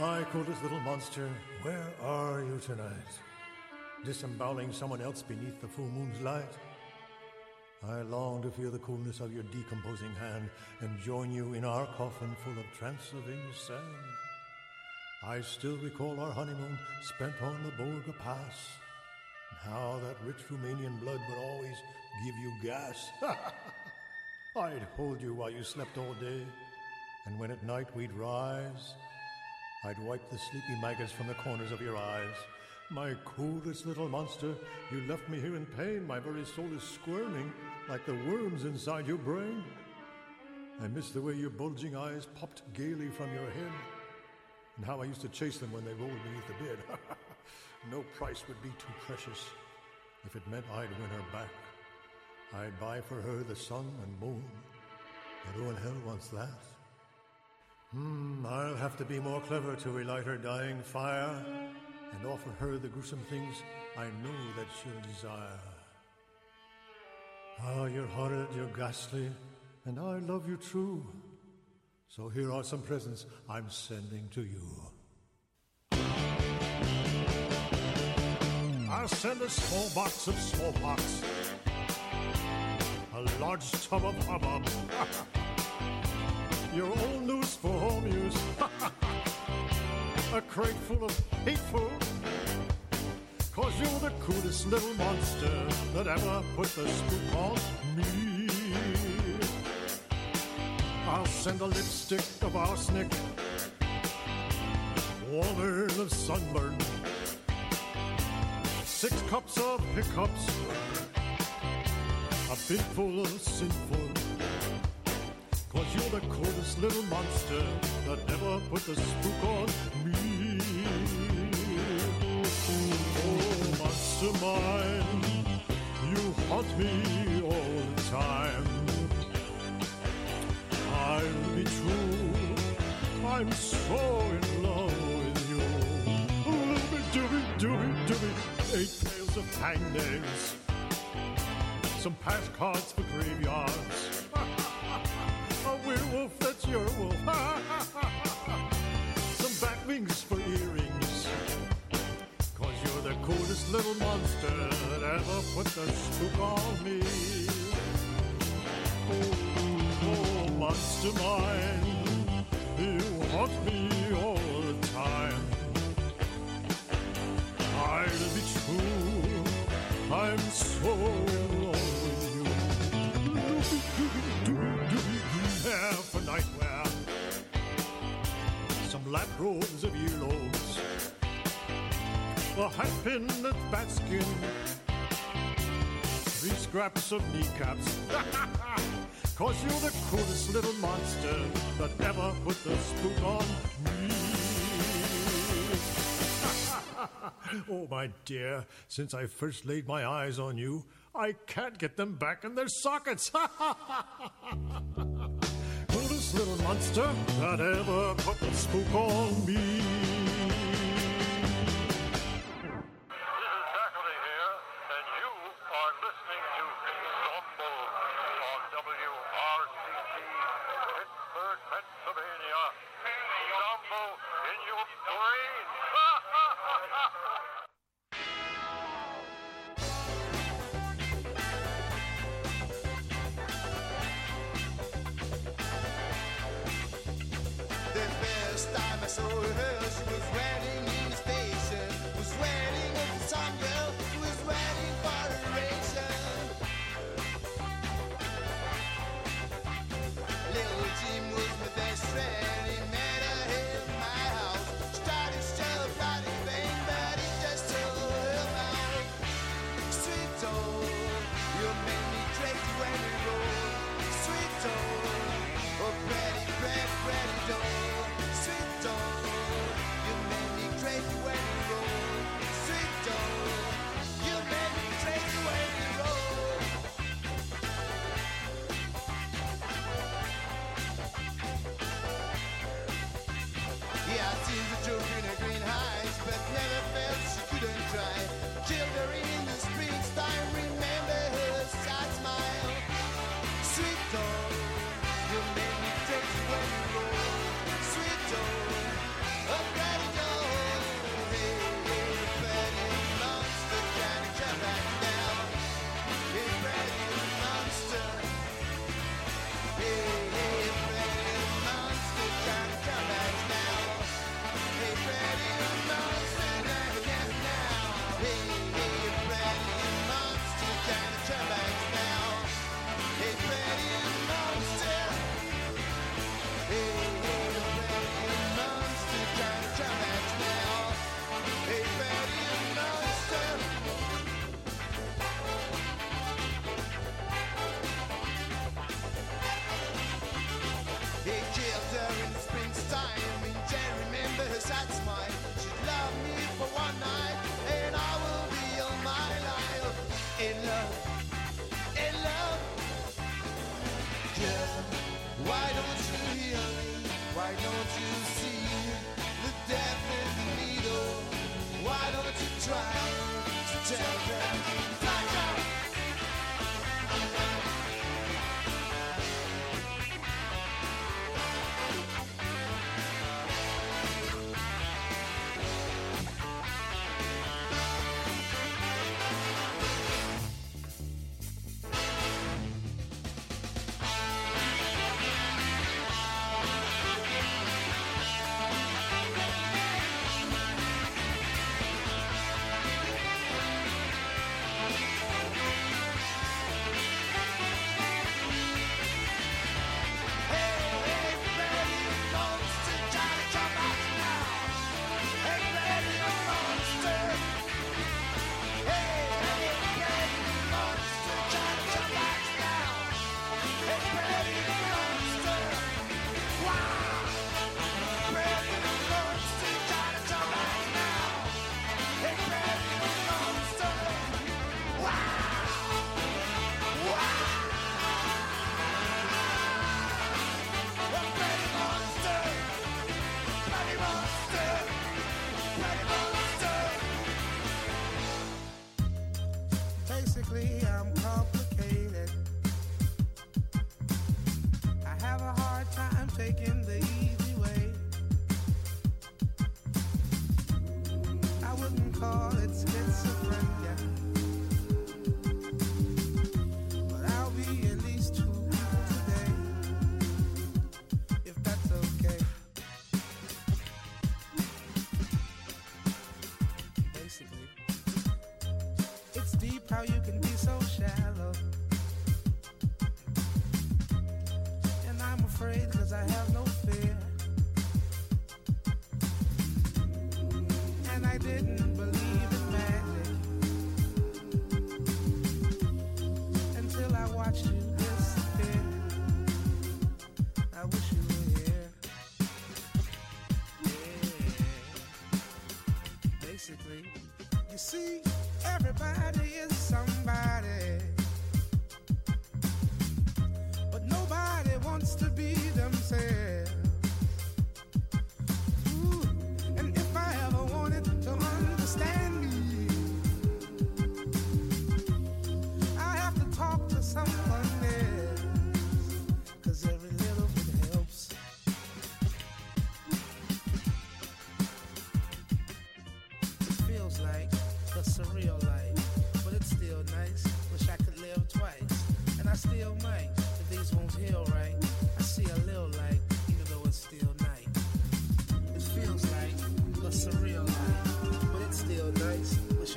My coolest little monster, where are you tonight? Disemboweling someone else beneath the full moon's light? I long to feel the coolness of your decomposing hand and join you in our coffin full of Transylvania sand. I still recall our honeymoon spent on the Borgo Pass, and how that rich Romanian blood would always give you gas. I'd hold you while you slept all day, and when at night we'd rise, I'd wipe the sleepy maggots from the corners of your eyes. My coolest little monster, you left me here in pain. My very soul is squirming like the worms inside your brain. I miss the way your bulging eyes popped gaily from your head, and how I used to chase them when they rolled beneath the bed. no price would be too precious if it meant I'd win her back. I'd buy for her the sun and moon, but who in hell wants that? Hmm, I'll have to be more clever to relight her dying fire and offer her the gruesome things I know that she'll desire. Ah, you're horrid, you're ghastly, and I love you true. So here are some presents I'm sending to you. I'll send a small box of smallpox, a large tub of hubbub, your old news for home use, a crate full of hateful. Cause you're the coolest little monster that ever put the spook on me. I'll send a lipstick of arsenic, warmer of sunburn, six cups of hiccups, a binful of sinful. You're the coldest little monster that ever put the spook on me. Oh, monster mine, you haunt me all the time. I'll be true, I'm so in love with you. Dooby dooby dooby dooby, eight tails of hangnails, some pass cards for graveyards, werewolf that's your wolf, some bat wings for earrings. Cause you're the coolest little monster that ever put the spook on me. Oh, oh, monster mine, you haunt me all the time. I'll be true, I'm so lap robes of earlobes, a hat pin that's bat skin, three scraps of kneecaps. Cause you're the coolest little monster that ever put the spook on me. oh, my dear, since I first laid my eyes on you, I can't get them back in their sockets. little monster that ever put the spook on me. This is here, and you are listening to on Pittsburgh, Pennsylvania. Zombo in your brain.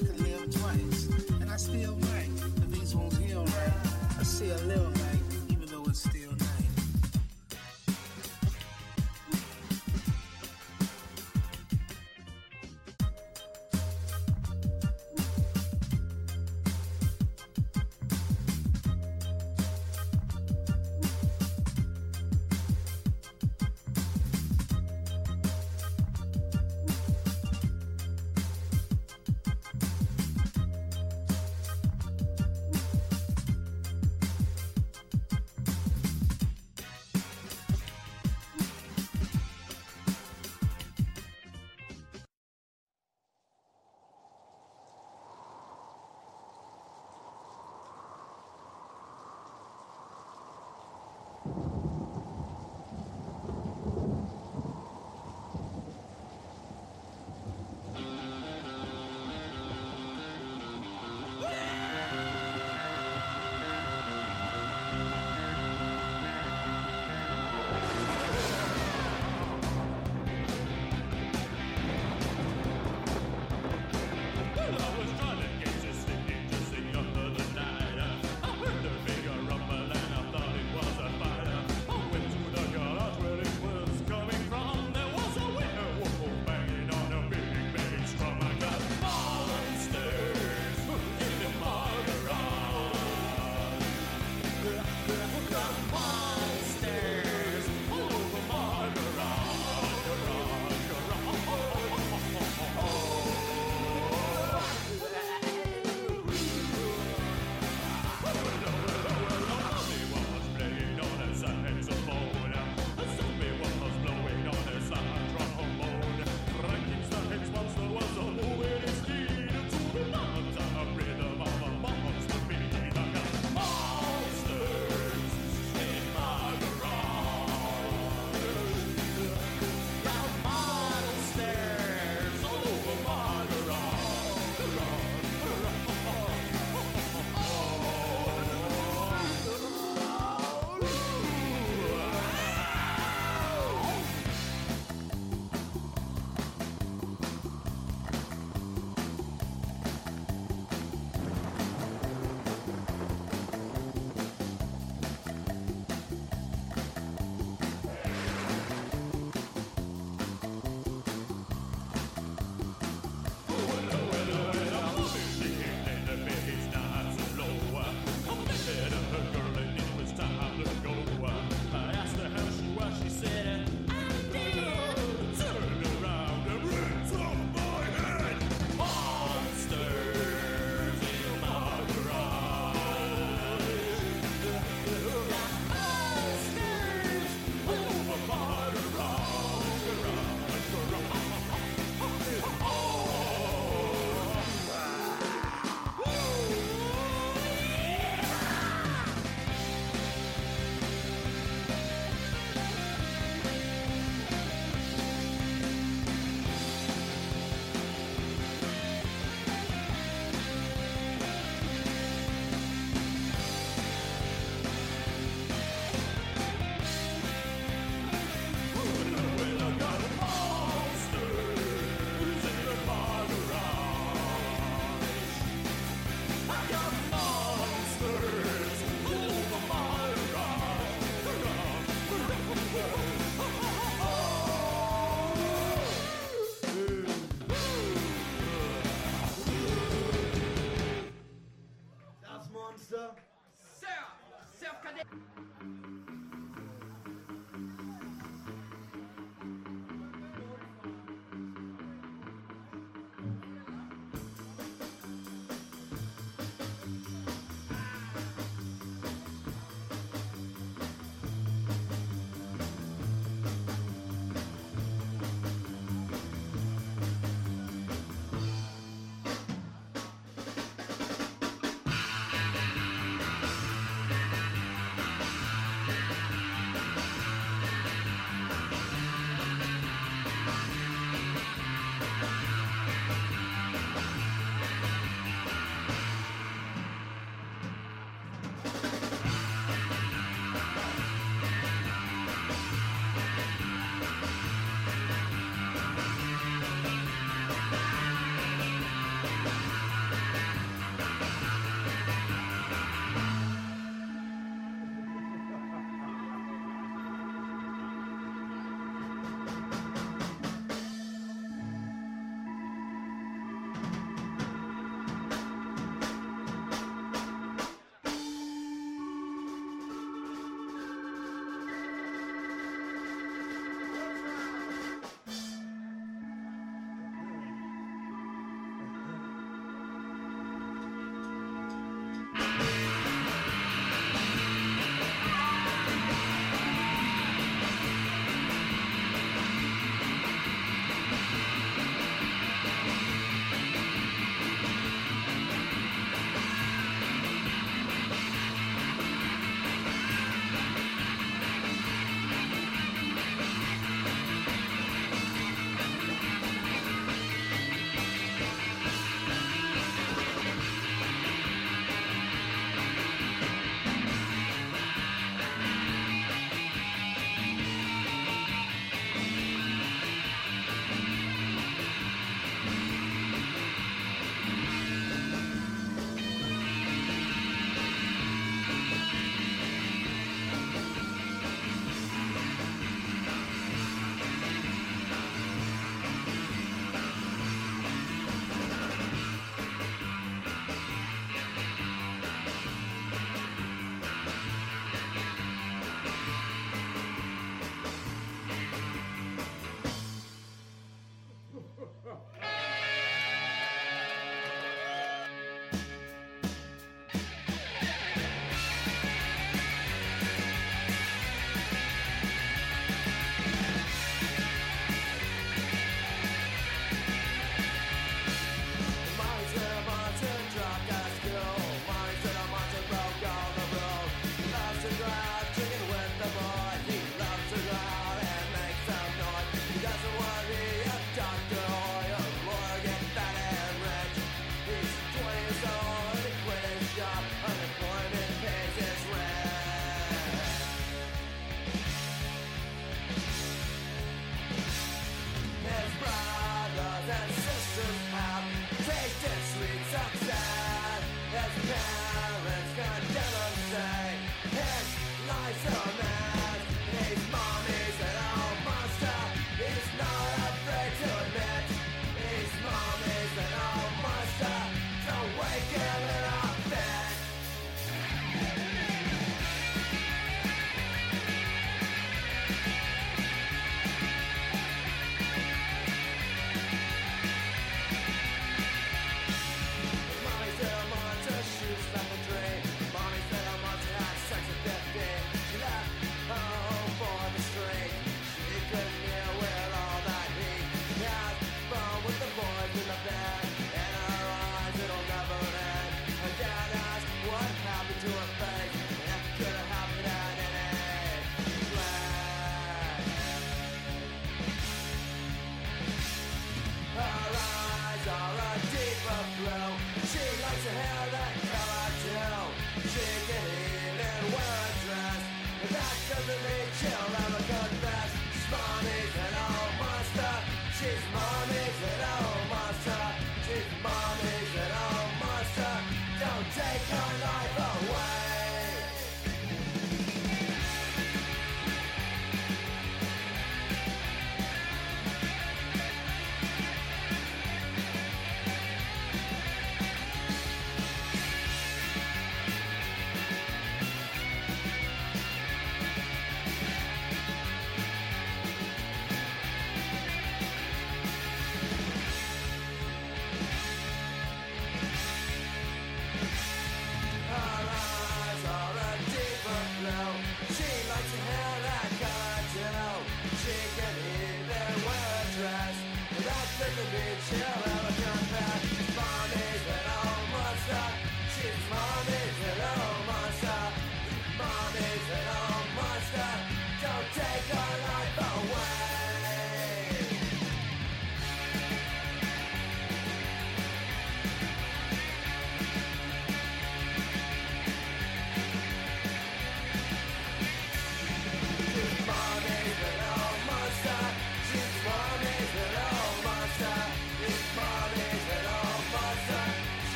Nice.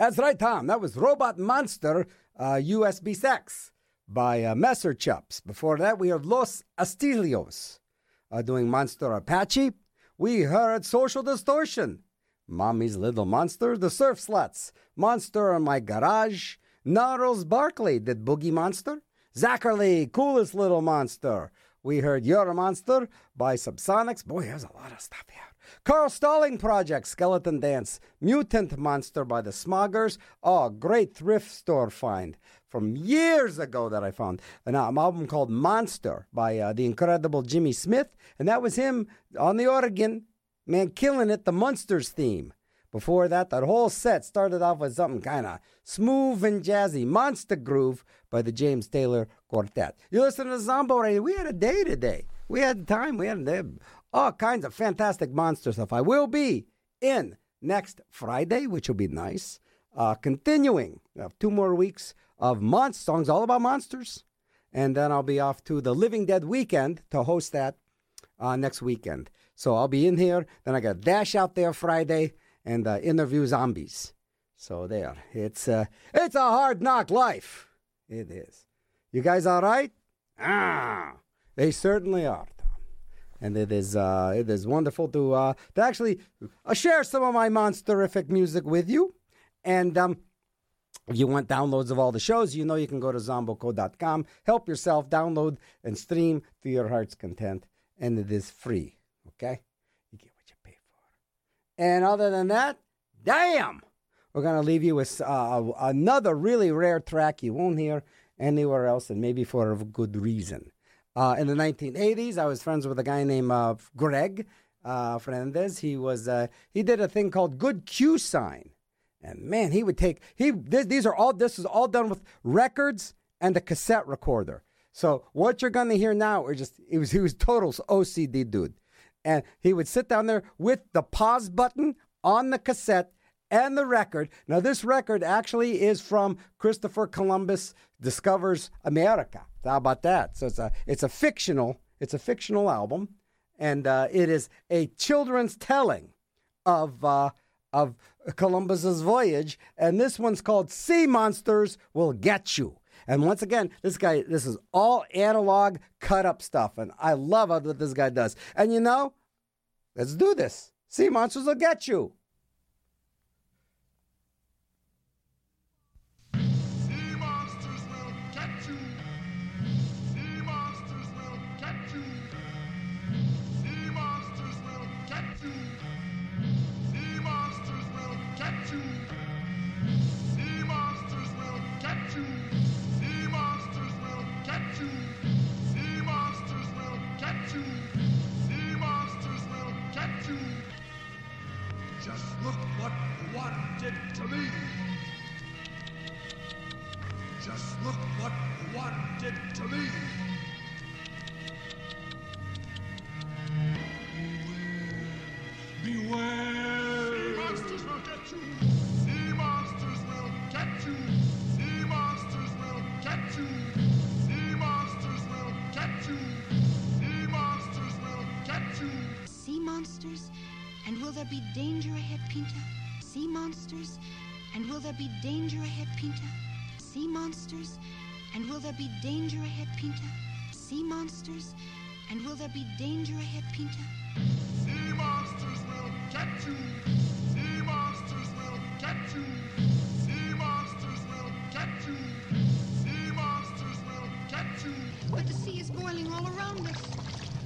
That's right, Tom. That was Robot Monster uh, USB Sex by uh, Messer Chups. Before that, we heard Los Astilios uh, doing Monster Apache. We heard Social Distortion, Mommy's Little Monster, The Surf Sluts, Monster in My Garage. Gnarls Barkley did Boogie Monster. Zachary, Coolest Little Monster. We heard You're a Monster by Subsonics. Boy, there's a lot of stuff here. Carl Stalling Project, Skeleton Dance, Mutant Monster by the Smoggers. Oh, great thrift store find from years ago that I found. An um, album called Monster by uh, the incredible Jimmy Smith. And that was him on the organ, man, killing it, the Monsters theme. Before that, that whole set started off with something kind of smooth and jazzy. Monster Groove by the James Taylor Quartet. You listen to Zombo Radio. We had a day today. We had time. We had a day all kinds of fantastic monster stuff. I will be in next Friday, which will be nice. Uh, continuing, have two more weeks of monster songs, all about monsters. And then I'll be off to the Living Dead weekend to host that uh, next weekend. So I'll be in here. Then I got dash out there Friday and uh, interview zombies. So there, it's uh, it's a hard knock life. It is. You guys all right? Ah, they certainly are and it is uh, it is wonderful to uh, to actually uh, share some of my monsterific music with you. And um, if you want downloads of all the shows, you know you can go to zomboco.com, help yourself, download and stream to your heart's content, and it is free. Okay, you get what you pay for. And other than that, damn, we're gonna leave you with uh, another really rare track you won't hear anywhere else, and maybe for a good reason. Uh, in the 1980s, I was friends with a guy named uh, Greg uh, Fernandez. He was uh, he did a thing called Good Q Sign, and man, he would take he this, these are all this is all done with records and a cassette recorder. So what you're gonna hear now are just he was he was total OCD dude, and he would sit down there with the pause button on the cassette and the record. Now, this record actually is from Christopher Columbus Discovers America. How about that? So it's a it's a fictional it's a fictional album, and uh, it is a children's telling of uh, of Columbus's voyage. And this one's called "Sea Monsters Will Get You." And once again, this guy this is all analog cut up stuff, and I love what this guy does. And you know, let's do this. Sea monsters will get you. There be danger ahead, Pinta? Sea monsters? And will there be danger ahead, Pinta? Sea monsters? And will there be danger ahead, Pinta? Sea monsters? And will there be danger ahead, Pinta? Sea monsters will get you. Sea monsters will get you. Sea monsters will get you. Sea monsters will get you. But the sea is boiling all around us.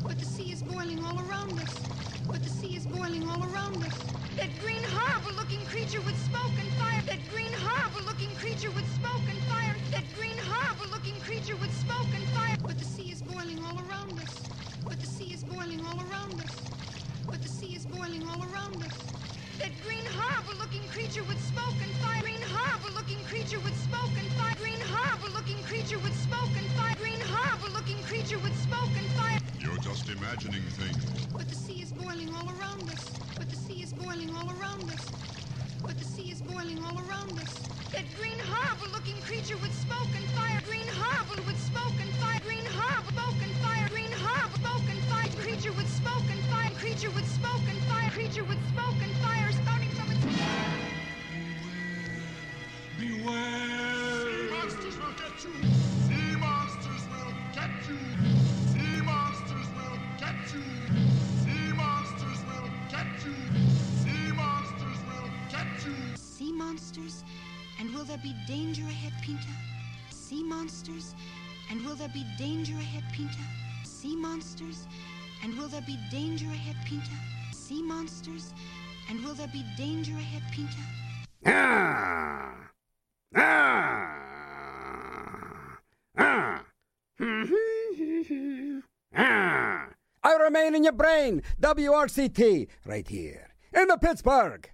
But the sea is boiling all around us. But the sea is boiling all around us. That green harbor-looking creature with smoke and fire. That green harbor-looking creature with smoke and fire. That green harbor-looking creature with smoke and fire. But the sea is boiling all around us. But the sea is boiling all around us. But the sea is boiling all around us. That green harbor-looking creature with smoke and fire. Green harbor-looking creature with smoke and fire. Green harbor-looking creature with smoke and fire. Just imagining things. But the sea is boiling all around us. But the sea is boiling all around us. But the sea is boiling all around us. That green harbor-looking creature with smoke and fire. Green harbor with smoke and fire. Green harbor, smoke and fire. Green harbor, smoke and fire. Creature with smoke and fire. Creature with smoke and fire. Creature with smoke and fire starting from its. Beware! Beware! Sea monsters will get you! Monsters? And will there be danger ahead, Pinta? Sea monsters? And will there be danger ahead, Pinta? Sea monsters? And will there be danger ahead, Pinta? Sea monsters? And will there be danger ahead, Pinta? Ah! Ah! Ah! ah! I remain in your brain, WRCT, right here in the Pittsburgh